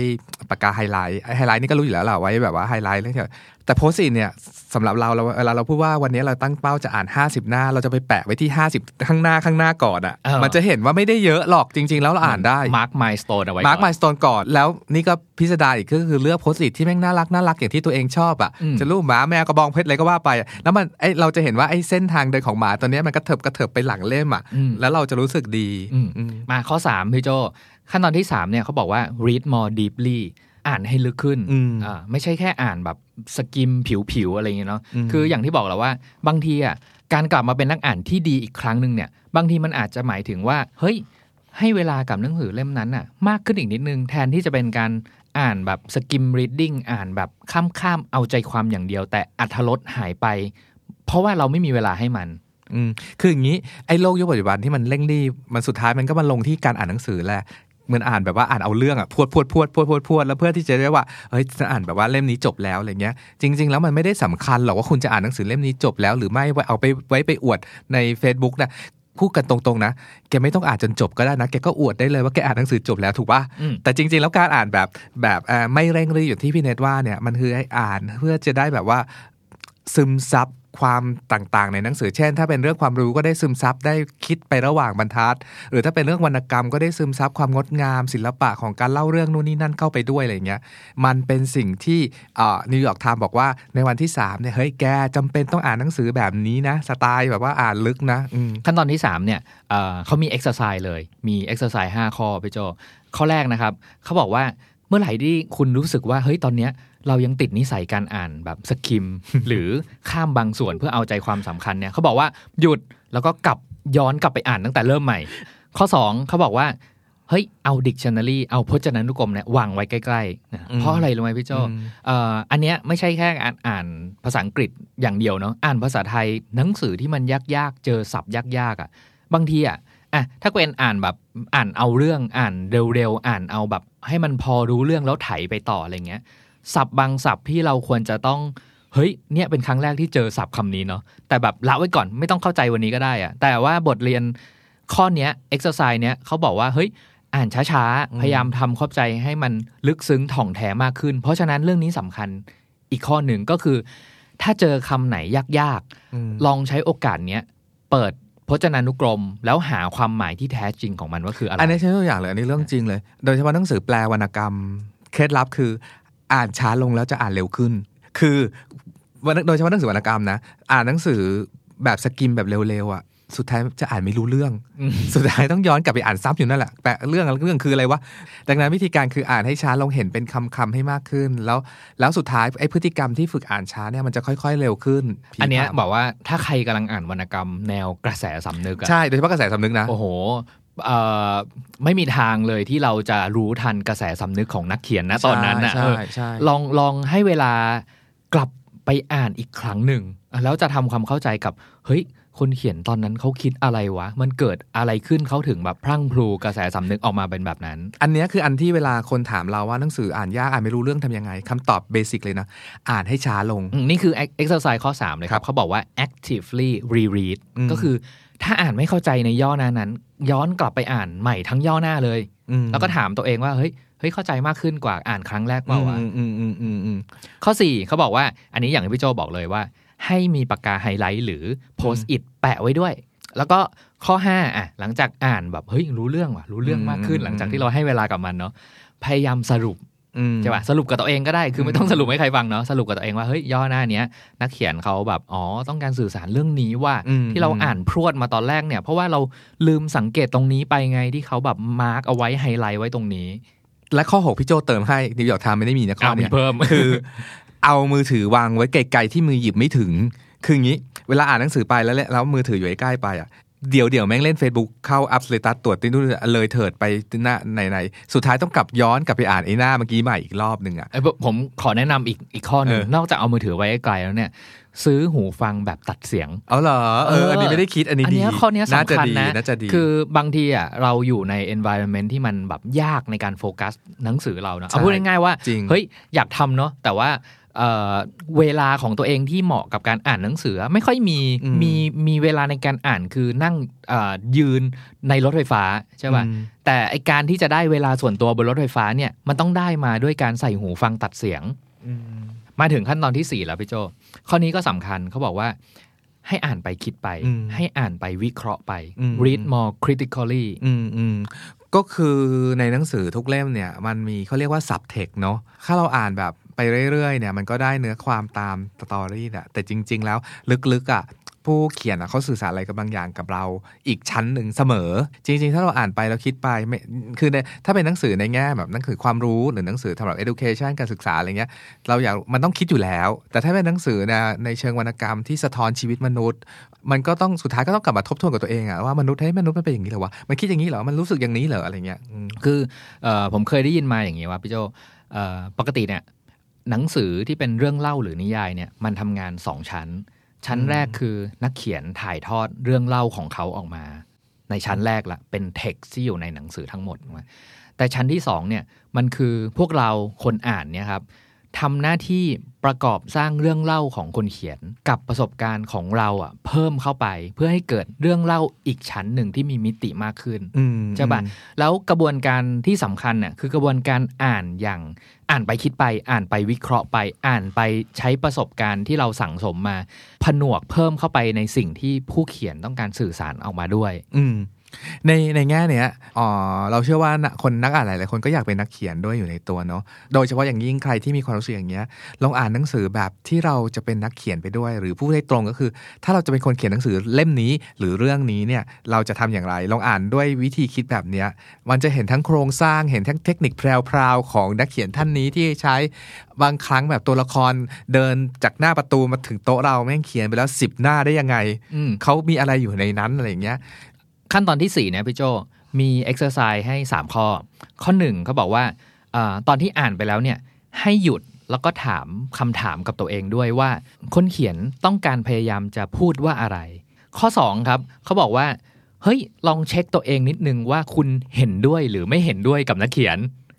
ปากกาไฮไลท์ไอ้ไฮไลท์นี่ก็รู้อยู่แล้วแหละไว้แบบว่าไฮไลท์เรื่องเกี่ยวแต่โพสต์อิทเนี่ยสำหรับเราเราเวลาเราพูดว่าวันนี้เราตั้งเป้าจะอ่าน 50 หน้า เราจะไปแปะไว้ที่ 50 ข้างหน้าข้างหน้าก่อนอะเออมันจะเห็นว่าไม่ได้เยอะหรอกจริง ๆ แล้วเราอ่านได้ mark milestone เอาไว้ mark ก่อน milestone ก่อนแล้วนี่ก็พิสดารอีกก็คือเลือกโพสต์อิทที่แม่งน่ารักน่ารักอย่างที่ตัวเองชอบอะอืมจะรูปหมาแมวกระบองเพชรอะไรก็ว่าไปอะแล้วมันไอเราจะเห็นว่าไอเส้นทางเดินของหมาตัวเนี้ยมันกระเถิบกระเถิบไปหลังเล่มอะอืมแล้วเราจะรู้สึกดีอืมอืมมาข้อ3พี่โจขั้นตอนที่3เนี่ยเขาบอกว่า read more deeply อ่านให้ลึกขึ้นอืมอ่าไม่ใช่แค่อ่านแบบสกิมผิวๆอะไรอย่างเงี้ยเนาะอืมคืออย่างที่บอกแล้วว่าบางทีอะการกลับมาเป็นนักอ่านที่ดีอีกครั้งหนึ่งเนี่ย บางทีมันอาจจะหมายถึงว่า เฮ้ย ให้เวลากับหนังสือเล่มนั้นน่ะ มากขึ้นอีกนิดนึง แทนที่จะเป็นการอ่านแบบสกิม reading อ่านแบบข้ามๆเอาใจความอย่างเดียว แต่อัธรสหายไป เพราะว่าเราไม่มีเวลาให้มันอืมคืออย่างนี้ไอ้โลกยุคปัจจุบันที่มันเร่งรีบมันสุดท้ายมันก็มาลงที่การอ่านหนังสือแหละ เหมือนอ่านแบบว่าอ่านเอาเรื่องอะพวดพวดพวดพวดพวดพวดแล้วเพื่อที่จะได้ว่าเฮ้ยจะอ่านแบบว่าเล่มนี้จบแล้วอะไรเงี้ย จริง ๆ แล้วมันไม่ได้สำคัญหรอกว่าคุณจะอ่านหนังสือเล่มนี้จบแล้วหรือไม่ไว้เอาไปไว้ไปอวดใน Facebook นะพูดกันตรงๆนะแกไม่ต้องอ่านจนจบก็ได้นะ แกก็อวดได้เลยว่าแกอ่านหนังสือจบแล้วถูกปะอืมแต่จริง ๆ แล้วการอ่านแบบแบบเอ่อไม่เร่งรีบอย่างที่พี่เนทว่าเนี่ยมันคือให้อ่านเพื่อจะได้แบบว่าซึมซับ ความต่างๆ ในหนังสือเช่น ถ้าเป็นเรื่องความรู้ก็ได้ซึมซับได้คิดไประหว่างบรรทัด หรือถ้าเป็นเรื่องวรรณกรรมก็ได้ซึมซับความงดงาม ศิลปะของการเล่าเรื่องนู่นนี่นั่นเข้าไปด้วยอะไรเงี้ยมันเป็นสิ่งที่นิวยอร์กไทม์บอกว่าในวันที่3เนี่ยเฮ้ยแกจำเป็นต้องอ่านหนังสือแบบนี้นะสไตล์แบบว่าอ่านลึกนะขั้นตอนที่3เนี่ยเขามี exercise เลยมี exercise 5ข้อพี่โจข้อแรกนะครับเขาบอกว่าเมื่อไหร่ที่คุณรู้สึกว่าเฮ้ยตอนเนี้ย เรายังติดนิสัยการอ่านแบบสคิม หรือข้ามบางส่วนเพื่อเอาใจความสำคัญเนี่ยเขาบอกว่าหยุดแล้วก็กลับย้อนกลับไปอ่านตั้งแต่เริ่มใหม่ ข้อสองเขาบอกว่าเฮ้ย เอา dictionary เอาพจนานุกรมเนี่ยวางไว้ใกล้ๆนะอืมเพราะอะไรรู้ไหมพี่โจอืมเอ่ออันเนี้ยไม่ใช่แค่อ่านอ่านภาษาอังกฤษอย่างเดียวเนาะอ่านภาษาไทยหนังสือที่มันยากๆ เจอศัพท์ยากๆอะบางทีอะอะถ้าเป็นอ่านแบบอ่านเอาเรื่องอ่านเร็วๆ อ่านเอาแบบ ให้มันพอรู้เรื่องแล้วไถไปต่ออะไรเงี้ย ศัพท์บางศัพท์ที่เราควรจะต้องเฮ้ยเนี่ยเป็นครั้งแรกที่เจอศัพท์คำนี้เนาะแต่แบบละไว้ก่อนไม่ต้องเข้าใจวันนี้ก็ได้อะแต่ว่าบทเรียนข้อเนี้ย exercise เนี้ยเขาบอกว่าเฮ้ยอ่านช้าๆ พยายามทำเข้าใจให้มันลึกซึ้งถ่องแท้มากขึ้น เพราะฉะนั้นเรื่องนี้สำคัญอีกข้อหนึ่งก็คือ ถ้าเจอคำไหนยากอืมๆลองใช้โอกาสเนี้ยเปิดพจนานุกรม แล้วหาความหมายที่แท้จริงของมันว่าคืออะไร อันนี้ใช้ตัวอย่างเลย อันนี้เรื่องจริงเลย โดยเฉพาะหนังสือแปลวรรณกรรม เคล็ดลับคือ อ่านช้าลงแล้วจะอ่านเร็วขึ้น คือวันโดยเฉพาะหนังสือวรรณกรรมนะ อ่านหนังสือแบบสกิมแบบเร็วๆอะสุดท้ายจะอ่านไม่รู้เรื่องอืมสุดท้ายต้องย้อนกลับไปอ่านซ้ำอยู่นั่นแหละแปลเรื่องเรื่องคืออะไรวะ ดังนั้นวิธีการคืออ่านให้ช้าลงเห็นเป็นคำๆให้มากขึ้น แล้วแล้วสุดท้ายไอ้พฤติกรรมที่ฝึกอ่านช้าเนี่ยมันจะค่อย ๆ เร็วขึ้นผีอันเนี้ยผามบอกว่าถ้าใครกำลังอ่านวรรณกรรม แนวกระแสสำนึกอะใช่ โดยเฉพาะกระแสสำนึกนะ โอ้โหเอ่อ ไม่มีทางเลยที่เราจะรู้ทันกระแสสำนึกของนักเขียนนะตอนนั้นนะใช่เออใช่ลองลองให้เวลากลับไปอ่านอีกครั้งหนึ่ง แล้วจะทำความเข้าใจกับ เฮ้ย คนเขียนตอนนั้นเขาคิดอะไรวะ มันเกิดอะไรขึ้นเขาถึงแบบพรั่งพลูกระแสสำนึกออกมาเป็นแบบนั้น อันเนี้ยคืออันที่เวลาคนถามเราว่าหนังสืออ่านยากอ่านไม่รู้เรื่องทำยังไงคำตอบเบสิกเลยนะ อ่านให้ช้าลงอืมนี่คือ exercise ข้อ 3 เลยคครัรับบเขาบอกว่า actively reread อืมก็คือถ้าอ่านไม่เข้าใจในย่อหน้านั้น ย้อนกลับไปอ่านใหม่ทั้งย่อหน้าเลยอืมแล้วก็ถามตัวเองว่าเฮ้ยเฮ้ยเข้าใจมากขึ้นกว่าอ่านครั้งแรกเปล่าวะอืมอืมอืมอืมอืมข้อ4เขาบอกว่า อันนี้อย่างที่พี่โจบอกเลยว่า ให้มีปากกาไฮไลท์หรือโพสต์อิทแปะไว้ด้วย แล้วก็ข้อ5อะหลังจากอ่านแบบเฮ้ยรู้เรื่องว่ะรู้เรื่องมากขึ้น หลังจากที่เราให้เวลากับมันเนาะพยายามสรุปอืม ใช่ป่ะสรุปกับตัวเองก็ได้คือไม่ต้องสรุปให้ใครฟังเนาะสรุปกับตัวเองว่าเฮ้ยย่อหน้าเนี้ยนักเขียนเขาแบบอ๋อต้องการสื่อสารเรื่องนี้ว่าอืมที่เราอ่านพรวดมาตอนแรกเนี่ย เพราะว่าเราลืมสังเกตตรงนี้ไปไงที่เขาแบบ mark เอาไว้ไฮไลท์ไว้ตรงนี้ และข้อ6พี่โจเติมให้นิวยอร์กไทม์ไม่ได้มีนะข้อเอามีเนี้ยเพิ่มคือ เอามือถือวางไว้ไกลๆที่มือหยิบไม่ถึง คืออย่างนี้ เวลาอ่านหนังสือไปแล้วเนี่ยแล้วมือถืออยู่ใกล้ๆไปอะ เดี๋ยวเดี๋ยวแม่งเล่น Facebook เข้าอัพ status ตรวจติ้นนู่นเลยเถิดไปหน้าไหนๆสุดท้ายต้องกลับย้อนกลับไปอ่านไอ้หน้าเมื่อกี้ใหม่อีกรอบหนึ่งอะเอ้ยผมผมขอแนะนำอีกอีกข้อหนึ่งเออนอกจากเอามือถือไว้ไกลแล้วเนี่ย ซื้อหูฟังแบบตัดเสียงเอาเหรอเอออันนี้ไม่ได้คิดอันนี้อันดีเนี้ยข้อเนี้ยน่าสำจะคัญดีนะน่าจะดีคือบางทีอะเราอยู่ใน environment ที่มันแบบยากในการโฟกัสหนังสือเราเนาะใช่เอาพูดง่ายๆว่าจริงเฮ้ยอยากทำเนาะแต่ว่าเอ่อเวลาของตัวเองที่เหมาะกับการอ่านหนังสือไม่ค่อยมีอืมมีมีเวลาในการอ่านคือนั่งเอ่อยืนในรถไฟฟ้าใช่ป่ะอืมแต่ไอการที่จะได้เวลาส่วนตัวบนรถไฟฟ้าเนี่ยมันต้องได้มาด้วยการใส่หูฟังตัดเสียงอื มมาถึงขั้นตอนที่ 4 แล้วพี่โจข้อนี้ก็สำคัญเขาบอกว่า ให้อ่านไปคิดไปอืมให้อ่านไปวิเคราะห์ไปอืม read more critically อืมอืมก็คือในหนังสือทุกเล่มเนี่ย มันมีเขาเรียกว่า subtext เนาะถ้าเราอ่านแบบไปเรื่อยๆเนี่ยมันก็ได้เนื้อความตามสตอรี่แหละแต่จริง ๆ แล้วลึกๆอะ ผู้เขียนเขาสื่อสารอะไรกับบางอย่างกับเราอีกชั้นหนึ่งเสมอ จริง ๆ ถ้าเราอ่านไปแล้วคิดไปไม่คือถ้าเป็นหนังสือในแง่แบบหนังสือความรู้หรือหนังสือสำหรับ education การศึกษาอะไรเงี้ยเราอยากมันต้องคิดอยู่แล้ว แต่ถ้าเป็นหนังสือนะในเชิงวรรณกรรมที่สะท้อนชีวิตมนุษย์ มันก็ต้องสุดท้ายก็ต้องกลับมาทบทวนกับตัวเองอะว่ามนุษย์เฮ้มนุษย์มันเป็นอย่างนี้เหรอวะมันคิดอย่างนี้เหรอมันรู้สึกอย่างนี้เหรออะไรเงี้ยคือผมเคยได้ยินมาอย่างนี้ว่าพี่โจปกติเนี่ยหนังสือที่เป็นเรื่องเล่าหรือนิยายเนี่ยมันทำงานสองชั้น ชั้นแรกคือนักเขียนถ่ายทอดเรื่องเล่าของเขาออกมา ในชั้นแรกละเป็นเท็กซ์ที่อยู่ในหนังสือทั้งหมดถูกไหมแต่ชั้นที่สองเนี่ยมันคือพวกเราคนอ่านเนี่ยครับ ทำหน้าที่ประกอบสร้างเรื่องเล่าของคนเขียนกับประสบการณ์ของเราอะ เพิ่มเข้าไปเพื่อให้เกิดเรื่องเล่าอีกชั้นหนึ่งที่มีมิติมากขึ้นอืมใช่ปะแล้วกระบวนการที่สำคัญน่ะคือกระบวนการอ่านอย่างอ่านไปคิดไป อ่านไปวิเคราะห์ไป อ่านไปใช้ประสบการณ์ที่เราสั่งสมมา ผนวกเพิ่มเข้าไปในสิ่งที่ผู้เขียนต้องการสื่อสารออกมาด้วย อืม ในในแง่เนี้ยอ๋อเราเชื่อว่านะคนนักอ่านหลายๆคนก็อยากเป็นนักเขียนด้วยอยู่ในตัวเนาะ โดยเฉพาะอย่างยิ่งใครที่มีความรู้สึกอย่างเงี้ย ลองอ่านหนังสือแบบที่เราจะเป็นนักเขียนไปด้วย หรือผู้ให้ตรงก็คือ ถ้าเราจะเป็นคนเขียนหนังสือเล่มนี้ หรือเรื่องนี้เนี่ย เราจะทำอย่างไร ลองอ่านด้วยวิธีคิดแบบเนี้ย มันจะเห็นทั้งโครงสร้าง เห็นทั้งเทคนิคแพรวๆของนักเขียนท่านนี้ที่ใช้บางครั้งแบบตัวละครเดินจากหน้าประตูมาถึงโต๊ะเราแม่งเขียนไปแล้วสิบหน้าได้ยังไงอืมเขามีอะไรอยู่ในนั้นอะไรอย่างเงี้ย ขั้นตอนที่4เนี่ยพี่โจมี exercise ให้ 3 ข้อ ข้อหนึ่งเขาบอกว่าอาตอนที่อ่านไปแล้วเนี่ยให้หยุดแล้วก็ถามคำถามกับตัวเองด้วยว่า คนเขียนต้องการพยายามจะพูดว่าอะไร ข้อ 2 ครับเขาบอกว่า เฮ้ย ลองเช็คตัวเองนิดนึงว่าคุณเห็นด้วยหรือไม่เห็นด้วยกับนักเขียน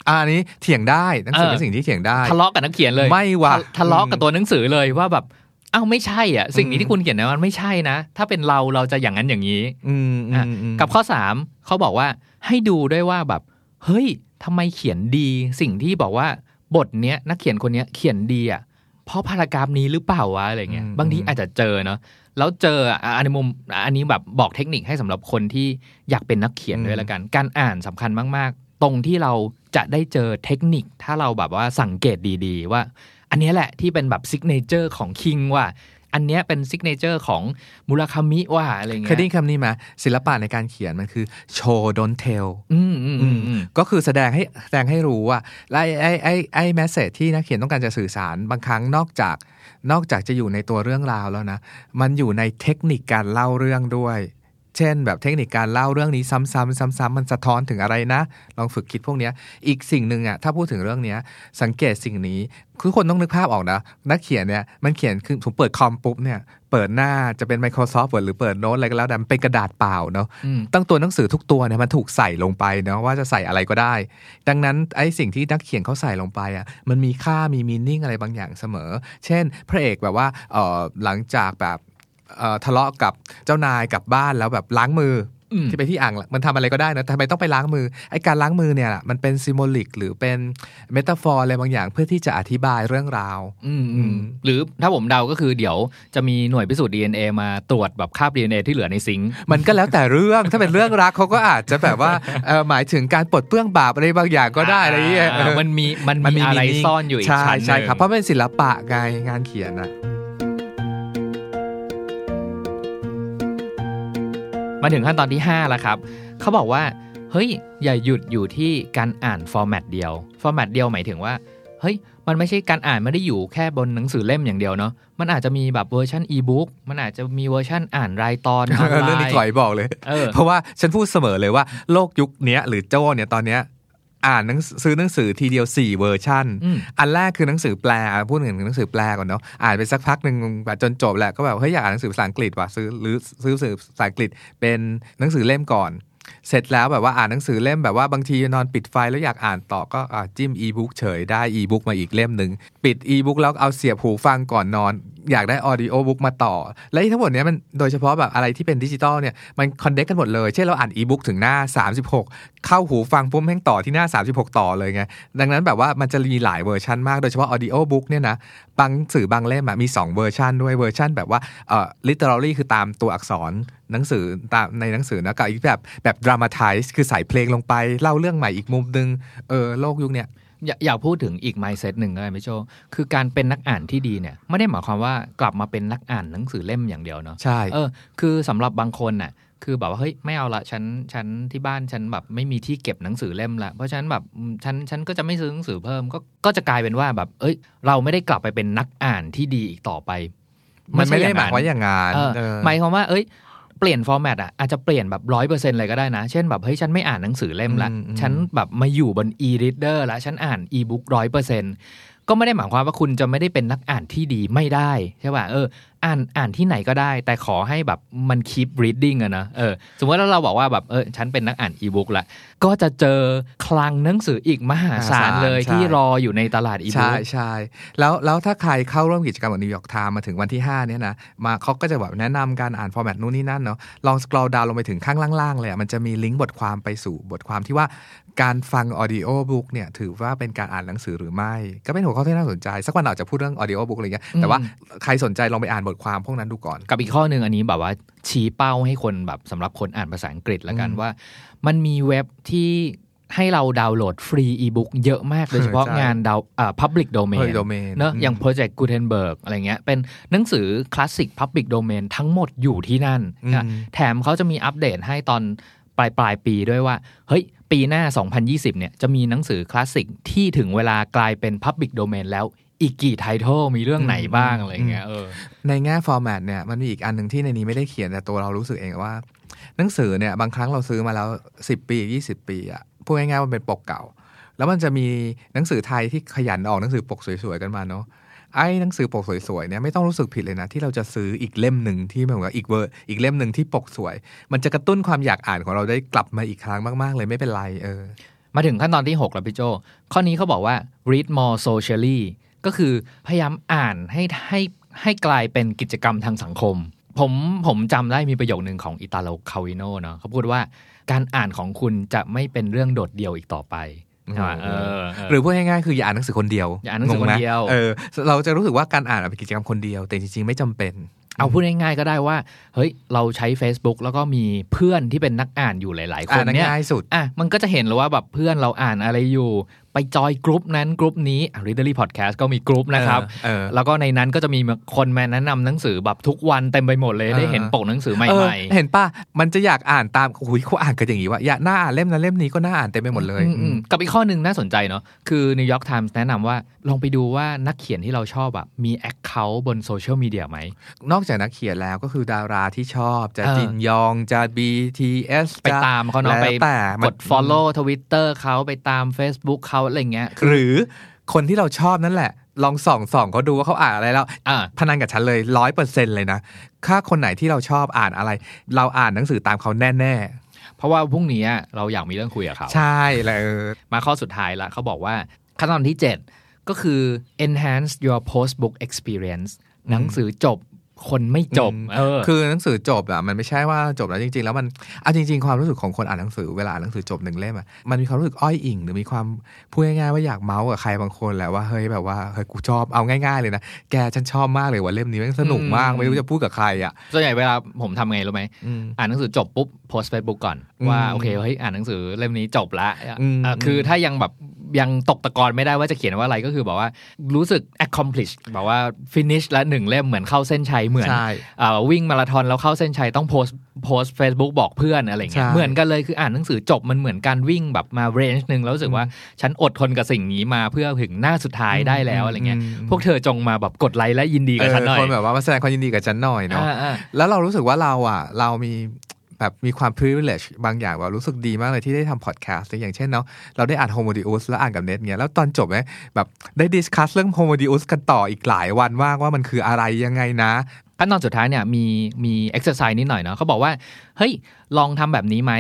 อะอันนี้เถียงได้หนังสือเออเป็นสิ่งที่เถียงได้ทะเลาะกับนักเขียนเลยไม่ว่ะททะเลาะกับตัวหนังสือเลยว่าแบบ อ้าวไม่ใช่อะ สิ่งนี้อืมที่คุณเขียนนะมันไม่ใช่นะ ถ้าเป็นเราเราจะอย่างนั้นอย่างนี้ อืมอืมอืมกับข้อสามเขาบอกว่าให้ดูด้วยว่าแบบ เฮ้ยทำไมเขียนดีสิ่งที่บอกว่าบทเนี้ยนักเขียนคนเนี้ยเขียนดีอะเพราะ paragraph นี้หรือเปล่าวะอะไรเงี้ยบางทีอาจจะเจอเนาะแล้วเจออะอันนี้มุมอันนี้แบบบอกเทคนิคให้สำหรับคนที่อยากเป็นนักเขียนด้วยละกัน การอ่านสำคัญมาก ๆ ตรงที่เราจะได้เจอเทคนิคถ้าเราแบบว่าสังเกตดี ๆ ว่า อันเนี้ยแหละที่เป็นแบบ signature ของคิงว่า อันเนี้ยเป็น signature ของมูราคามิว่าอะไรเงี้ยเคยได้ยินคำนี้ไหมศิลปะในการเขียนมันคือ show, don't tell อืมอืมอืมอืมก็คือแสดงให้แสดงให้รู้ว่าและไอ้ไอ้ไอ้ไอ้แมสเซจที่นักเขียนต้องการจะสื่อสารบางครั้งนอกจากนอกจากจะอยู่ในตัวเรื่องราวแล้วนะ มันอยู่ในเทคนิคการเล่าเรื่องด้วย เช่น แบบเทคนิคการเล่าเรื่องนี้ซ้ำๆซ้ำๆมันสะท้อนถึงอะไรนะ ลองฝึกคิดพวกเนี้ยอีกสิ่งหนึ่งอะถ้าพูดถึงเรื่องเนี้ยสังเกตสิ่งนี้คือคนต้องนึกภาพออกนะ นักเขียนเนี่ยมันเขียนคือผมเปิดคอมปุ๊บเนี่ยเปิดหน้าจะเป็น Microsoft Word หรือเปิดโน้ตอะไรก็แล้วแต่มันเป็นกระดาษเปล่าเนาะอืมตั้งตัวหนังสือทุกตัวเนี่ยมันถูกใส่ลงไปเนาะว่าจะใส่อะไรก็ได้ ดังนั้นไอ้สิ่งที่นักเขียนเขาใส่ลงไปอะมันมีค่ามีมีนิ่งอะไรบางอย่างเสมอ เช่น พระเอกแบบว่าเออหลังจากแบบเอ่อ ทะเลาะกับเจ้านายกลับบ้านแล้วแบบล้างมืออมที่ไปที่อ่างมันทำอะไรก็ได้นะทำไมต้องไปล้างมือไอ้การล้างมือเนี่ยมันเป็นซิมโบลิกหรือเป็นเมตาฟอร์อะไรบางอย่างเพื่อที่จะอธิบายเรื่องราวอืมอืมหรือถ้าผมเดาก็คือเดี๋ยวจะมีหน่วยพิสูจน์ DNA มาตรวจแบบคราบ DNA ที่เหลือในซิงค์มันก็แล้วแต่เรื่องถ้าเป็นเรื่องรักเขาก็อาจจะแบบว่าเอ่อหมายถึงการปลดเปลื้องบาปอะไรบางอย่างก็ได้อะไรอย่างเงี้ย มันมีมันมีอะไร meaning ซ่อนอยู่อีกใช่ชั้นหนึ่งใช่ครับเพราะเป็นศิลปะไงงานเขียนอะ มาถึงขั้นตอนที่5แล้วครับเขาบอกว่าเฮ้ยอย่าหยุดอยู่ที่การอ่าน format เดียว format เดียวหมายถึงว่าเฮ้ยมันไม่ใช่การอ่านไม่ได้อยู่แค่บนหนังสือเล่มอย่างเดียวเนาะมันอาจจะมีแบบเวอร์ชันอีบุ๊กมันอาจจะมีเวอร์ชันอ่านรายตอนออนไลน์เรื่องนี้ถอยบอกเลยเออเพราะว่าฉันพูดเสมอเลยว่าโลกยุคนี้หรือโจ้เนี่ยตอนเนี้ย อ่านหนังสือซื้อหนังสือทีเดียว 4 เวอร์ชันอืมอันแรกคือหนังสือแปลอะพูดถึงหนังสือแปลก่อนเนาะอ่านไปสักพักหนึ่งแบบจนจบแหละก็แบบเฮ้ยอยากอ่านหนังสือภาษาอังกฤษว่ะซื้อหรือซื้อหนังสือภาษาอังกฤษเป็นหนังสือเล่มก่อน เสร็จแล้วแบบว่าอ่านหนังสือเล่มแบบว่าบางทีนอนปิดไฟแล้วอยากอ่านต่อก็อะจิ้มอีบุ๊กเฉยได้อีบุ๊กมาอีกเล่มหนึ่งปิดอีบุ๊กแล้วเอาเสียบหูฟังก่อนนอน อยากได้ audiobook มาต่อ และทั้งหมดเนี้ยมันโดยเฉพาะแบบอะไรที่เป็นดิจิตอลเนี่ยมัน connect กันหมดเลย เช่นเราอ่านอีบุ๊กถึงหน้า 36 เข้าหูฟังปุ๊บแม่งต่อที่หน้า 36 ต่อเลยไง ดังนั้นแบบว่ามันจะมีหลายเวอร์ชันมาก โดยเฉพาะ audiobook เนี่ยนะบางสื่อบางเล่มมี 2 เวอร์ชันด้วยเวอร์ชันแบบว่าเอ่อ literally คือตามตัวอักษรหนังสือตามในหนังสือนะกับอีกแบบแบบ dramatize คือใส่เพลงลงไปเล่าเรื่องใหม่อีกมุมนึงเออโลกยุคเนี้ย อยากอยากพูดถึงอีก mindset หนึ่งก็ได้พี่โจคือการเป็นนักอ่านที่ดีเนี่ยไม่ได้หมายความว่ากลับมาเป็นนักอ่านหนังสือเล่มอย่างเดียวเนาะใช่เออคือสำหรับบางคนน่ะคือแบบว่าเฮ้ยไม่เอาละฉันฉันที่บ้านฉันแบบไม่มีที่เก็บหนังสือเล่มละเพราะฉะนั้นแบบอืมฉันฉันก็จะไม่ซื้อหนังสือเพิ่มก็ก็จะกลายเป็นว่าแบบ เอ้ย เราไม่ได้กลับไปเป็นนักอ่านที่ดีอีกต่อไป มันไม่ได้หมายใช่ว่าอย่างงานเออเออหมายความว่า เอ้ย เปลี่ยนฟอร์แมตอะอาจจะเปลี่ยนแบบร้อยเปอร์เซ็นต์เลยก็ได้นะ เช่นแบบเฮ้ยฉันไม่อ่านหนังสือเล่มละอืมอืมฉันแบบมาอยู่บน e-reader แล้วฉันอ่าน e-book ร้อยเปอร์เซ็นต์ ก็ไม่ได้หมายความว่าคุณจะไม่ได้เป็นนักอ่านที่ดีไม่ได้ใช่ป่ะเออ อ่านอ่านที่ไหนก็ได้ แต่ขอให้แบบมัน keep reading อะนะเออสมมติว่าเราบอกว่าแบบเออฉันเป็นนักอ่านอีบุ๊กละก็จะเจอคลังหนังสืออีกมหาศาลเลยใช่ที่รออยู่ในตลาดอีบุ๊กใช่ใช่แล้วแล้วถ้าใครเข้าร่วมกิจกรรมของนิวยอร์กไทม์มาถึงวันที่ 5 เนี่ยนะมาเขาก็จะแบบแนะนำการอ่าน format นู่นนี่นั่นเนาะลอง scroll down ลงไปถึงข้างล่างๆเลยอะมันจะมีลิงก์บทความไปสู่บทความที่ว่า การฟัง audiobook เนี่ยถือว่าเป็นการอ่านหนังสือหรือไม่ ก็เป็นหัวข้อที่น่าสนใจ สักวันเราจะพูดเรื่อง audiobook อะไรเงี้ยแต่ว่าใครสนใจลองไปอ่านบทความพวกนั้นดูก่อน กับอีกข้อหนึ่งอันนี้แบบว่าชี้เป้าให้คนแบบสำหรับคนอ่านภาษาอังกฤษแล้วกันอืมว่า มันมีเว็บที่ให้เราดาวน์โหลดฟรีอีบุ๊กเยอะมาก โดยเฉพาะใช่งานดาวอ่า public domain Public domain เนอะอืมอย่าง Project Gutenberg อะไรเงี้ย เป็นหนังสือคลาสสิก Public Domain ทั้งหมดอยู่ที่นั่นอืมนะแถมเขาจะมีอัปเดตให้ตอนปลายปลายปีด้วยว่า เฮ้ย ปีหน้า 2020 เนี่ยจะมีหนังสือคลาสสิกที่ถึงเวลากลายเป็น Public Domain แล้วอีกกี่ title มีเรื่องไหนบ้างอะไรเงี้ยเออในแง่ format เนี่ยมันมีอีกอันหนึ่งที่ในนี้ไม่ได้เขียนแต่ตัวเรารู้สึกเองว่า หนังสือเนี่ยบางครั้งเราซื้อมาแล้ว 10 ปี 20 ปีอะพูดง่ายๆว่ามันเป็นปกเก่า แล้วมันจะมีหนังสือไทยที่ขยันออกหนังสือปกสวยๆกันมาเนาะ ไอ้หนังสือปกสวยๆเนี่ยไม่ต้องรู้สึกผิดเลยนะ ที่เราจะซื้ออีกเล่มหนึ่งที่เหมือนกับอีกเวอร์อีกเล่มหนึ่งที่ปกสวย มันจะกระตุ้นความอยากอ่านของเราได้กลับมาอีกครั้งมากๆ เลยไม่เป็นไรเออมาถึงขั้นตอนที่ 6 แล้วพี่โจ ข้อนี้เขาบอกว่า read more socially ก็คือพยายามอ่านให้ให้ให้กลายเป็นกิจกรรมทางสังคม ผมผมจำได้มีประโยคหนึ่งของอิตาโลคาวิโนเนาะเขาพูดว่าการอ่านของคุณจะไม่เป็นเรื่องโดดเดี่ยวอีกต่อไป หมเออเออหรือพูดง่ายๆคืออย่าอ่านหนังสือคนเดียวอย่าอ่านหนังสือคนเดียวงงไหมเออเราจะรู้สึกว่าการอ่านเป็นกิจกรรมคนเดียว แต่จริงๆไม่จำเป็น เอาพูดง่ายๆก็ได้ว่า เฮ้ย เราใช้ Facebook แล้วก็มีเพื่อนที่เป็นนักอ่านอยู่หลาย ๆ คนอ่านเนี่ยง่ายสุดอะมันก็จะเห็นแล้วว่าแบบเพื่อนเราอ่านอะไรอยู่ ไปจอยกรุ๊ปนั้นกรุ๊ปนี้อะ Readerly Podcast ก็มีกรุ๊ปนะครับเออแล้วก็ในนั้นก็จะมีคนมาแนะนำหนังสือแบบทุกวันเต็มไปหมดเลยเออได้เห็นปกหนังสือใหม่เออเห็นป่ะ มันจะอยากอ่านตามหุยเขาอ่านกันอย่างนี้ว่าอยากน่าอ่านเล่มนั้นเล่มนี้ก็น่าอ่านเต็มไปหมดๆเลยอืมอืมกับอีกข้อหนึ่งน่าสนใจเนาะคือ New York Times แนะนำว่าลองไปดูว่านักเขียนที่เราชอบอะมี account บนโซเชียลมีเดียไหมนอกจากนักเขียนแล้วก็คือดาราที่ชอบจะเออจินยองจะ BTS ไปจะตามเขาเนาะแล้วไปแต่มันกด follow Twitter เขาไปตาม Facebook เขาอะไรเงี้ยหรือคนที่เราชอบนั่นแหละ ลองส่องส่องเขาดูว่าเขาอ่านอะไรแล้วอ่าพนันกับฉันเลยร้อยเปอร์เซ็นเลยนะถ้าคนไหนที่เราชอบอ่านอะไร เราอ่านหนังสือตามเขาแน่เพราะว่าพรุ่งนี้เราอยากมีเรื่องคุยกับเขาๆใช่เลยเออมาข้อสุดท้ายละเขาบอกว่าขั้นตอนที่ 7 ก็คือ enhance your post book experience หนังสือจบ คนไม่จบอืมเออคือหนังสือจบอะมันไม่ใช่ว่าจบแล้วจริง ๆ แล้วมันเอาจริง ๆ ความรู้สึกของคนอ่านหนังสือเวลาอ่านหนังสือจบหนึ่งเล่มอะมันมีความรู้สึกอ้อยอิงหรือมีความพูดง่ายๆว่าอยากเมาส์กับใครบางคนแหละว่าเฮ้ยแบบว่าเฮ้ยกูชอบเอาง่าย ๆ เลยนะแกฉันชอบมากเลยว่าเล่มนี้มันสนุกมากอืมไม่รู้จะพูดกับใครอะส่วนใหญ่เวลาผมทำไงรู้ไหมอืมอ่านหนังสือจบปุ๊บโพสเฟซบุ๊กก่อนอืมว่าโอเคเฮ้ยอ่านหนังสือเล่มนี้จบละอืมอะคือถ้ายังแบบยังตกตะกอนไม่ได้ว่าจะเขียนว่าอะไรก็คือบอกว่ารู้สึก accomplish แบบว่า finish ละหนึ่งเล่มเหมือนเข้าเส้นชัยเหมือนใช่อ่าวิ่งมาราธอนแล้วเข้าเส้นชัยต้องโพสโพสเฟซบุ๊กบอกเพื่อนอะไรเงี้ยใช่เหมือนกันเลยคืออ่านหนังสือจบมันเหมือนการวิ่งแบบมาเรนจ์หนึ่งแล้วรู้สึกว่าฉันอดทนกับสิ่งนี้มาเพื่อถึงหน้าสุดท้ายได้แล้วอะไรเงี้ยอืมพวกเธอจงมาแบบกดไลค์และยินดีกับฉันหน่อยคนแบบว่ามาแสดงความยินดีกับฉันหน่อยเนาะอ่าอ่าแล้วเรารู้สึกว่าเราอะเรามี แบบมีความ privilege บางอย่างว่ารู้สึกดีมากเลยที่ได้ทำพอดแคสต์อย่างเช่นเนาะเราได้อ่าน Homo Deus แล้วอ่านกับเน็ตเงี้ยแล้วตอนจบไหมแบบได้ discuss เรื่อง Homo Deus กันต่ออีกหลายวันมากว่ามันคืออะไรยังไงนะขั้นตอนสุดท้ายเนี่ยมีมีเอ็กซ์ไซส์นิดหน่อยเนาะเขาบอกว่าเฮ้ยลองทำแบบนี้ไหม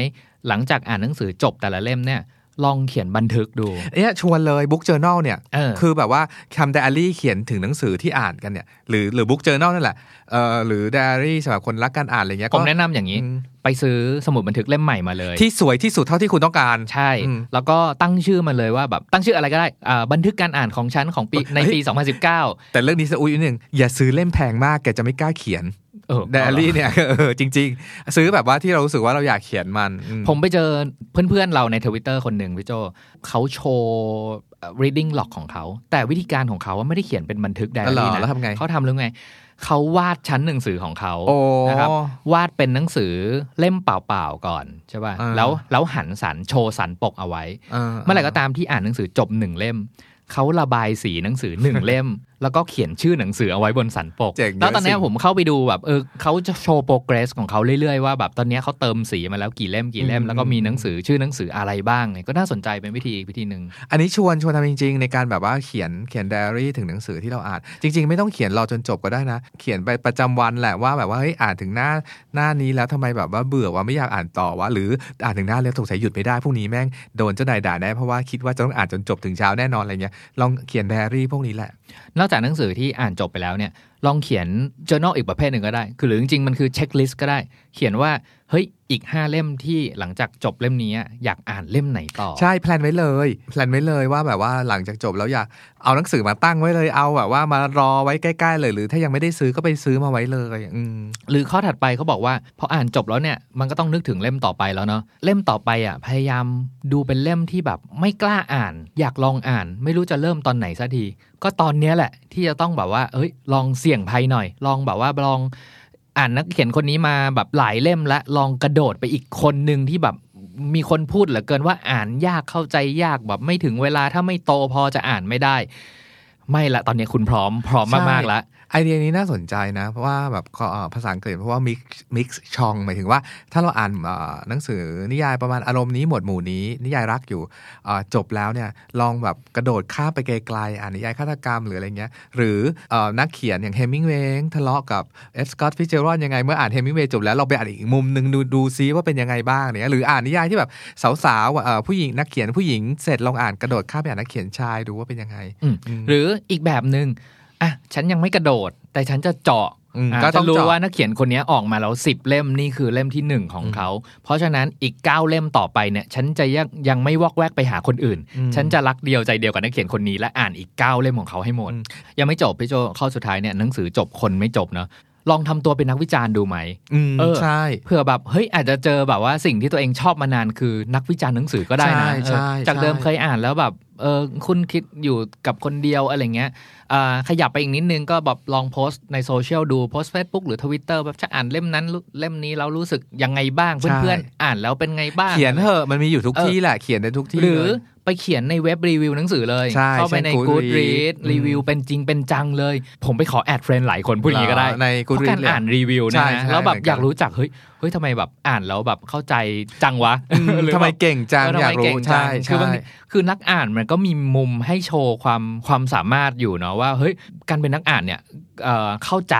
หลังจากอ่านหนังสือจบแต่ละเล่มเนี่ยลองเขียนบันทึกดูเนี่ยชวนเลยบุ๊กเจอ r n a l เนี่ยเออคือแบบว่าทำไดอารี่เขียนถึงหนังสือที่อ่านกันเนี่ยหรือหรือบุ๊กเจอ r n a l นั่นแหละเอ่อหรือไดอารี่สำหรับคนรักการอ่านอะไรเงี้ยผมก็แนะนำอย่างนี้อืม ไปซื้อสมุดบันทึกเล่มใหม่มาเลย ที่สวยที่สุดเท่าที่คุณต้องการใช่อืมแล้วก็ตั้งชื่อมันเลยว่าแบบตั้งชื่ออะไรก็ได้อ่าบันทึกการอ่านของฉันของปีในปี 2019 แต่เรื่องนี้สะอุ้ยนิดนึงอย่าซื้อเล่มแพงมากแกจะไม่กล้าเขียนเออไดอารี่เนี่ยเออจริง ๆ ซื้อแบบว่าที่เรารู้สึกว่าเราอยากเขียนมันอืผมไปเจอเพื่อนๆเราในทวิตเตอร์คนหนึ่งพี่โจเขาโชว์เอ่อ reading log ของเขา แต่วิธีการของเขาว่าไม่ได้เขียนเป็นบันทึกไดอาอ๋อเหรรี่อนะแล้วทำไงเขาทำเรื่องไง เขาวาดชั้นหนังสือของเขาโอ้นะครับวาดเป็นหนังสือเล่มเปล่าๆก่อนใช่ป่ะอ่าแล้วแล้วหันสันโชว์สันปกเอาไว้ เมื่อไหร่ก็ตามที่อ่านหนังสือจบหนึ่งเล่มเขาระบายสีหนังสือหนึ่งเล่ม แล้วก็เขียนชื่อหนังสือเอาไว้บนสันปกเจ๋งเยอะแล้วตอนเนี้ยสิผมเข้าไปดูแบบเออเขาจะโชว์โปรเกรสของเขาเรื่อยๆว่าแบบตอนเนี้ยเขาเติมสีมาแล้วกี่เล่มกี่เล่มอืมแล้วก็มีหนังสือชื่อหนังสืออะไรบ้างเนี่ยก็น่าสนใจเป็นวิธีอีกวิธีหนึ่งอันนี้ชวนชวนทำจริง ๆ ในการแบบว่าเขียนเขียนไดอารี่ถึงหนังสือที่เราอ่านจริง ๆ ไม่ต้องเขียนรอจนจบก็ได้นะ เขียนไปประจำวันแหละว่าแบบว่าเฮ้ยอ่านถึงหน้าหน้านี้แล้วทำไมแบบว่าเบื่อว่าไม่อยากอ่านต่อวะหรืออ่านถึงหน้าแล้วสงสัยหยุดไม่ได้พรุ่งนี้แม่งโดนเจ้านายด่าแน่เพราะว่าคิดว่าจะต้องอ่านจนจบถึงเช้าแน่นอนอะไรเงี้ยลองเขียนไดอารี่พวกนี้แหละนอกจากหนังสือที่อ่านจบไปแล้วเนี่ย ลองเขียน journal อีกประเภทหนึ่งก็ได้ คือหรือจริงๆ มันคือ checklist ก็ได้ เขียนว่า เฮ้ย อีก 5 เล่มที่หลังจากจบเล่มนี้อะอยากอ่านเล่มไหนต่อ ใช่ plan ไว้เลย plan ไว้เลยว่าแบบว่าหลังจากจบแล้วอยากเอาหนังสือมาตั้งไว้เลย เอาแบบว่ามารอไว้ใกล้ ๆ เลย หรือถ้ายังไม่ได้ซื้อก็ไปซื้อมาไว้เลยอืมหรือข้อถัดไปเขาบอกว่าพออ่านจบแล้วเนี่ย มันก็ต้องนึกถึงเล่มต่อไปแล้วเนาะ เล่มต่อไปอะ พยายามดูเป็นเล่มที่แบบไม่กล้าอ่าน อยากลองอ่าน ไม่รู้จะเริ่มตอนไหนสักที ก็ตอนเนี้ยแหละที่จะต้องแบบว่า เอ้ย ลองเสี่ยี่ยงภัยหน่อย ลองแบบว่าลองอ่านนักเขียนคนนี้มาแบบหลายเล่มและลองกระโดดไปอีกคนหนึ่งที่แบบมีคนพูดเหลือเกินว่าอ่านยากเข้าใจยากแบบไม่ถึงเวลาถ้าไม่โตพอจะอ่านไม่ได้ ไม่ละตอนนี้คุณพร้อมพร้อมมากๆแล้ว ไอเดียนี้น่าสนใจนะ เพราะว่าแบบขอเอ่อภาษาอังกฤษเพราะว่า mix mix ชองหมายถึงว่า ถ้าเราอ่านเอ่อหนังสือนิยายประมาณอารมณ์นี้หมวดหมู่นี้ นิยายรักอยู่เอ่อจบแล้วเนี่ยลองแบบกระโดดข้ามไปไกลๆอ่านนิยายฆาตกรรมหรืออะไรเงี้ย หรือเอ่อนักเขียนอย่างเฮมิงเวย์ทะเลาะกับเอฟสกอตต์ฟิตซ์เจอรัลด์ยังไง เมื่ออ่านเฮมิงเวย์จบแล้วเราไปอ่านอีกมุมหนึ่งดูดูซิว่าเป็นยังไงบ้างเนี่ยหรืออ่านนิยายที่แบบสาวๆอะเอ่อผู้หญิงนักเขียนผู้หญิงเสร็จลองอ่านกระโดดข้ามไปอ่านนักเขียนชายดูว่าเป็นยังไงอืมหรืออีกแบบหนึ่ง อะฉันยังไม่กระโดด แต่ฉันจะเจาะอืมอะก็ต้จะองรู้เจาะว่านักเขียนคนนี้ออกมาแล้วสิบเล่มนี่คือเล่มที่หนึ่งของเขา เพราะฉะนั้นอีกเก้าเล่มต่อไปเนี่ย ฉันจะยังยังไม่วอกแวกไปหาคนอื่นอืมฉันจะรักเดียวใจเดียวกับนักเขียนคนนี้และอ่านอีกเก้าเล่มของเขาให้หมดอืมยังไม่จบพี่โจข้อสุดท้ายเนี่ยหนังสือจบคนไม่จบเนาะลองทำตัวเป็นนักวิจารณ์ดูไหมอืมเออใช่เผื่อแบบเฮ้ยอาจจะเจอแบบว่าสิ่งที่ตัวเองชอบมานานคือนักวิจารณ์หนังสือก็ได้นะใช่ใช่เออจากเดิมใช่เคยอ่านแล้วแบบเออคุณคิดอยู่กับคนเดียวอะไรเงี้ยอ่า ขยับไปอีกนิดนึงก็แบบลองโพสต์ในโซเชียลดูโพสต์ Facebook หรือทวิตเตอร์แบบจะอ่านเล่มนั้นเล่มนี้แล้วรู้สึกยังไงบ้างเพื่อนๆอ่านแล้วเป็นไงบ้าง เขียนเถอะมันมีอยู่ทุกเออที่แหละเขียนได้ทุกที่หรือเลย ไปเขียนในเว็บรีวิวหนังสือเลยใช่เข้าไปในเช่น Goodreads Goodreads รีวิวเป็นจริงเป็นจังเลย ผมไปขอแอดเฟรนด์หลายคนพูดอย่างนี้ก็ได้ในเพราะ Goodreads การอ่านรีวิวใช่เนะใช่แล้วแบบเหมือนกันอยากรู้จักเฮ้ยเฮ้ยทำไมแบบอ่านแล้วแบบเข้าใจจังวะอืมหรือทำไมแบบเก่งจังเออทำอยาไมกรู้เก่งจัใช่งคือบางใช่ทีคือนักอ่านมันก็มีมุมให้โชว์ความความสามารถอยู่เนาะว่าเฮ้ยการเป็นนักอ่านเนี่ยเอ่อเข้าใจ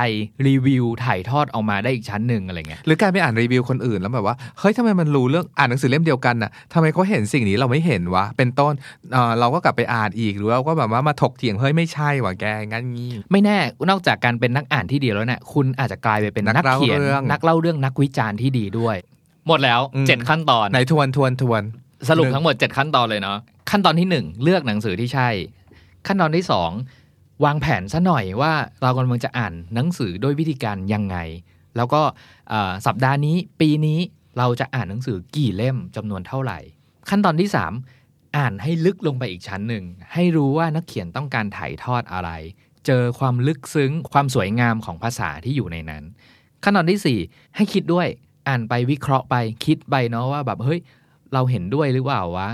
รีวิวถ่ายทอดออกมาได้อีกชั้นหนึ่งอะไรเงี้ยหรือการไปอ่านรีวิวคนอื่นแล้วแบบว่าเฮ้ยทำไมมันรู้เรื่องอ่านหนังสือเล่มเดียวกันน่ะทำไมเขาเห็นสิ่งนี้เราไม่เห็นวะเป็นต้นเอ่อเราก็กลับไปอ่านอีกหรือเราก็แบบว่ามาถกเถียงเฮ้ยไม่ใช่ว่ะแกงั้นงี้ไม่แน่นอกจากการเป็นนักอ่านที่ดีแล้วเนี่ยคุณอาจจะกลายไปเป็นนันักกเล่าเขียนเรื่องนักเล่าเรื่องนักวิจารณ์ที่ดีด้วย หมดแล้วอืมเจ็ดขั้นตอนไหนทวนทวนทวนสรุปทั้งหมด 7 ขั้นตอนเลยเนาะขั้นตอนที่ 1 เลือกหนังสือที่ใช่ ขั้นตอนที่ 2 วางแผนซะหน่อยว่าเรากำลังจะอ่านหนังสือด้วยวิธีการยังไง แล้วก็เอ่อสัปดาห์นี้ปีนี้เราจะอ่านหนังสือกี่เล่มจำนวนเท่าไหร่ ขั้นตอนที่ 3 อ่านให้ลึกลงไปอีกชั้นหนึ่ง ให้รู้ว่านักเขียนต้องการถ่ายทอดอะไร เจอความลึกซึ้ง ความสวยงามของภาษาที่อยู่ในนั้น ขั้นตอนที่ 4 ให้คิดด้วยอ่านไปวิเคราะห์ไปคิดไปเนาะว่าแบบเฮ้ยเราเห็นด้วยหรือเปล่าวะ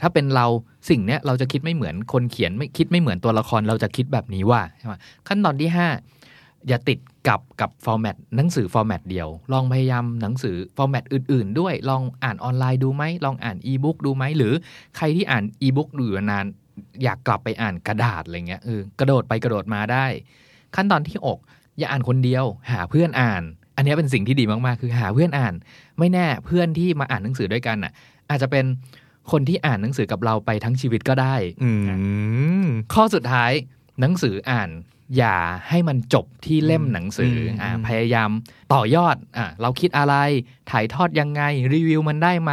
ถ้าเป็นเราสิ่งเนี้ยเราจะคิดไม่เหมือนคนเขียนไม่คิดไม่เหมือนตัวละครเราจะคิดแบบนี้ว่าใช่ไหมขั้นตอนที่ 5 อย่าติด กับกับ format หนังสือ format เดียว ลองพยายามหนังสือ format อื่น ๆ ด้วย ลองอ่านออนไลน์ดูไหมลองอ่านอีบุ๊กดูไหมหรือใครที่อ่านอีบุ๊กดูอยู่นาน อยากกลับไปอ่านกระดาษอะไรเงี้ยเออกระโดดไปกระโดดมาได้ ขั้นตอนที่หกอย่าอ่านคนเดียว หาเพื่อนอ่าน อันเนี้ยเป็นสิ่งที่ดีมากๆ คือหาเพื่อนอ่าน ไม่แน่เพื่อนที่มาอ่านหนังสือด้วยกันน่ะ อาจจะเป็นคนที่อ่านหนังสือกับเราไปทั้งชีวิตก็ได้อืมข้อสุดท้ายหนังสืออ่าน อย่าให้มันจบที่เล่มหนังสืออืมอ่าพยายามต่อยอดอ่าเราคิดอะไร ถ่ายทอดยังไง รีวิวมันได้ไหม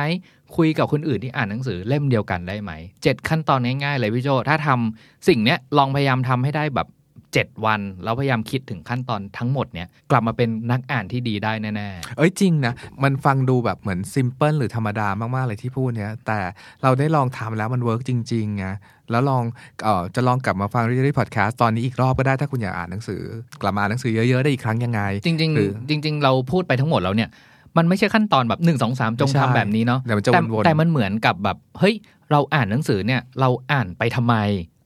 คุยกับคนอื่นที่อ่านหนังสือเล่มเดียวกันได้ไหมเจ็ดขั้นตอนง่ายๆเลยพี่โจ ถ้าทำสิ่งเนี้ยลองพยายามทำให้ได้แบบเจ็ดวันแล้วพยายามคิดถึงขั้นตอนทั้งหมดเนี้ยกลับมาเป็นนักอ่านที่ดีได้แน่ๆ เอ้ยจริงนะ มันฟังดูแบบเหมือนซิมเพิลหรือธรรมดามากๆเลยที่พูดเนี้ยแต่เราได้ลองทำแล้วมัน work จริงๆไง แล้วลองเอ่อจะลองกลับมาฟัง Readery Podcast ตอนนี้อีกรอบก็ได้ถ้าคุณอยากอ่านหนังสือ กลับมาอ่านหนังสือเยอะ ๆ ได้อีกครั้งยังไง จริงหรือๆจริง ๆ เราพูดไปทั้งหมดแล้วเนี่ยมันไม่ใช่ขั้นตอนแบบหนึ่งสองสามจงไม่ใช่ทำแบบนี้เนาะเดี๋ยวมันจะแต่วนๆแต่มันเหมือนกับแบบเฮ้ยเราอ่านหนังสือเนี่ยเราอ่านไปทำไม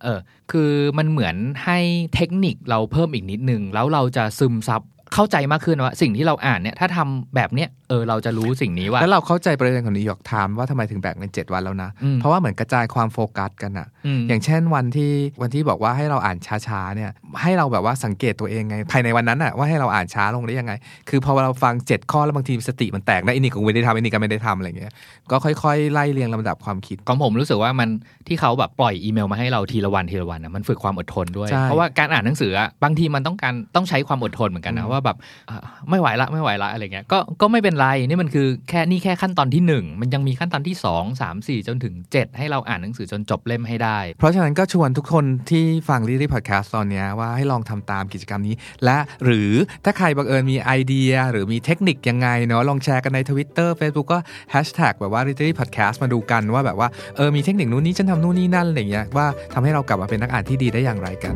เออคือมันเหมือนให้เทคนิคเราเพิ่มอีกนิดนึง แล้วเราจะซึมซับเข้าใจมากขึ้นว่าสิ่งที่เราอ่านเนี่ยถ้าทำแบบเนี้ยเออเราจะรู้สิ่งนี้ว่า แล้วเราเข้าใจประเด็นของนิวยอร์กไทม์ว่าทำไมถึงแบ่งเป็น7วันแล้วนะอืมเพราะว่าเหมือนกระจายความโฟกัสกันอะมอย่างเช่นวันที่วันที่บอกว่าให้เราอ่านช้าๆเนี่ย ให้เราแบบว่าสังเกตตัวเองไง ภายในวันนั้นอะว่าให้เราอ่านช้าลงได้ยังไง คือพอเราฟัง 7 ข้อแล้วบางทีสติมันแตกนะไอ้นี่ก็ไม่ได้ทำไอ้นี่ก็ไม่ได้ทำอะไรเงี้ยก็ค่อยๆ ไล่เรียงลำดับความคิดของผมรู้สึกว่ามันที่เขาแบบปล่อยอีเมลมาให้เราทีละวันทีละวันนะมันฝึกความอดทนด้วยใช่เพราะว่าการอ่านหนังสืออะบางทีมันต้องการต้องใช้ความอดทนเหมือนกันนะอืมว่าแบบอะไม่ไหวละไม่ไหวละอะไรเงี้ยก็ก็ไม่เป็นไร นี่มันคือแค่นี่แค่ขั้นตอนที่หนึ่งมันยังมีขั้นตอนที่สองสามสี่จนถึงเจ็ดให้เราอ่านหนังสือจนจบเล่มให้ได้ เพราะฉะนั้นก็ชวนทุกคนที่ฟังรีดีพอดแคสต์ตอนนี้ว่าให้ลองทำตามกิจกรรมนี้ และหรือถ้าใครบังเอิญมีไอเดีย หรือมีเทคนิคยังไงเนาะลองแชร์กันใน Twitter Facebook ก็แฮชแท็กแบบว่า r e a d y Podcast มาดูกันว่าแบบว่าเออมีเทคนิคนู้นนี้ฉันทำนู่นนี่นั่นอะไรเงี้ยว่าทำให้เรากลับมาเป็นนักอ่านที่ดีได้อย่างไรกัน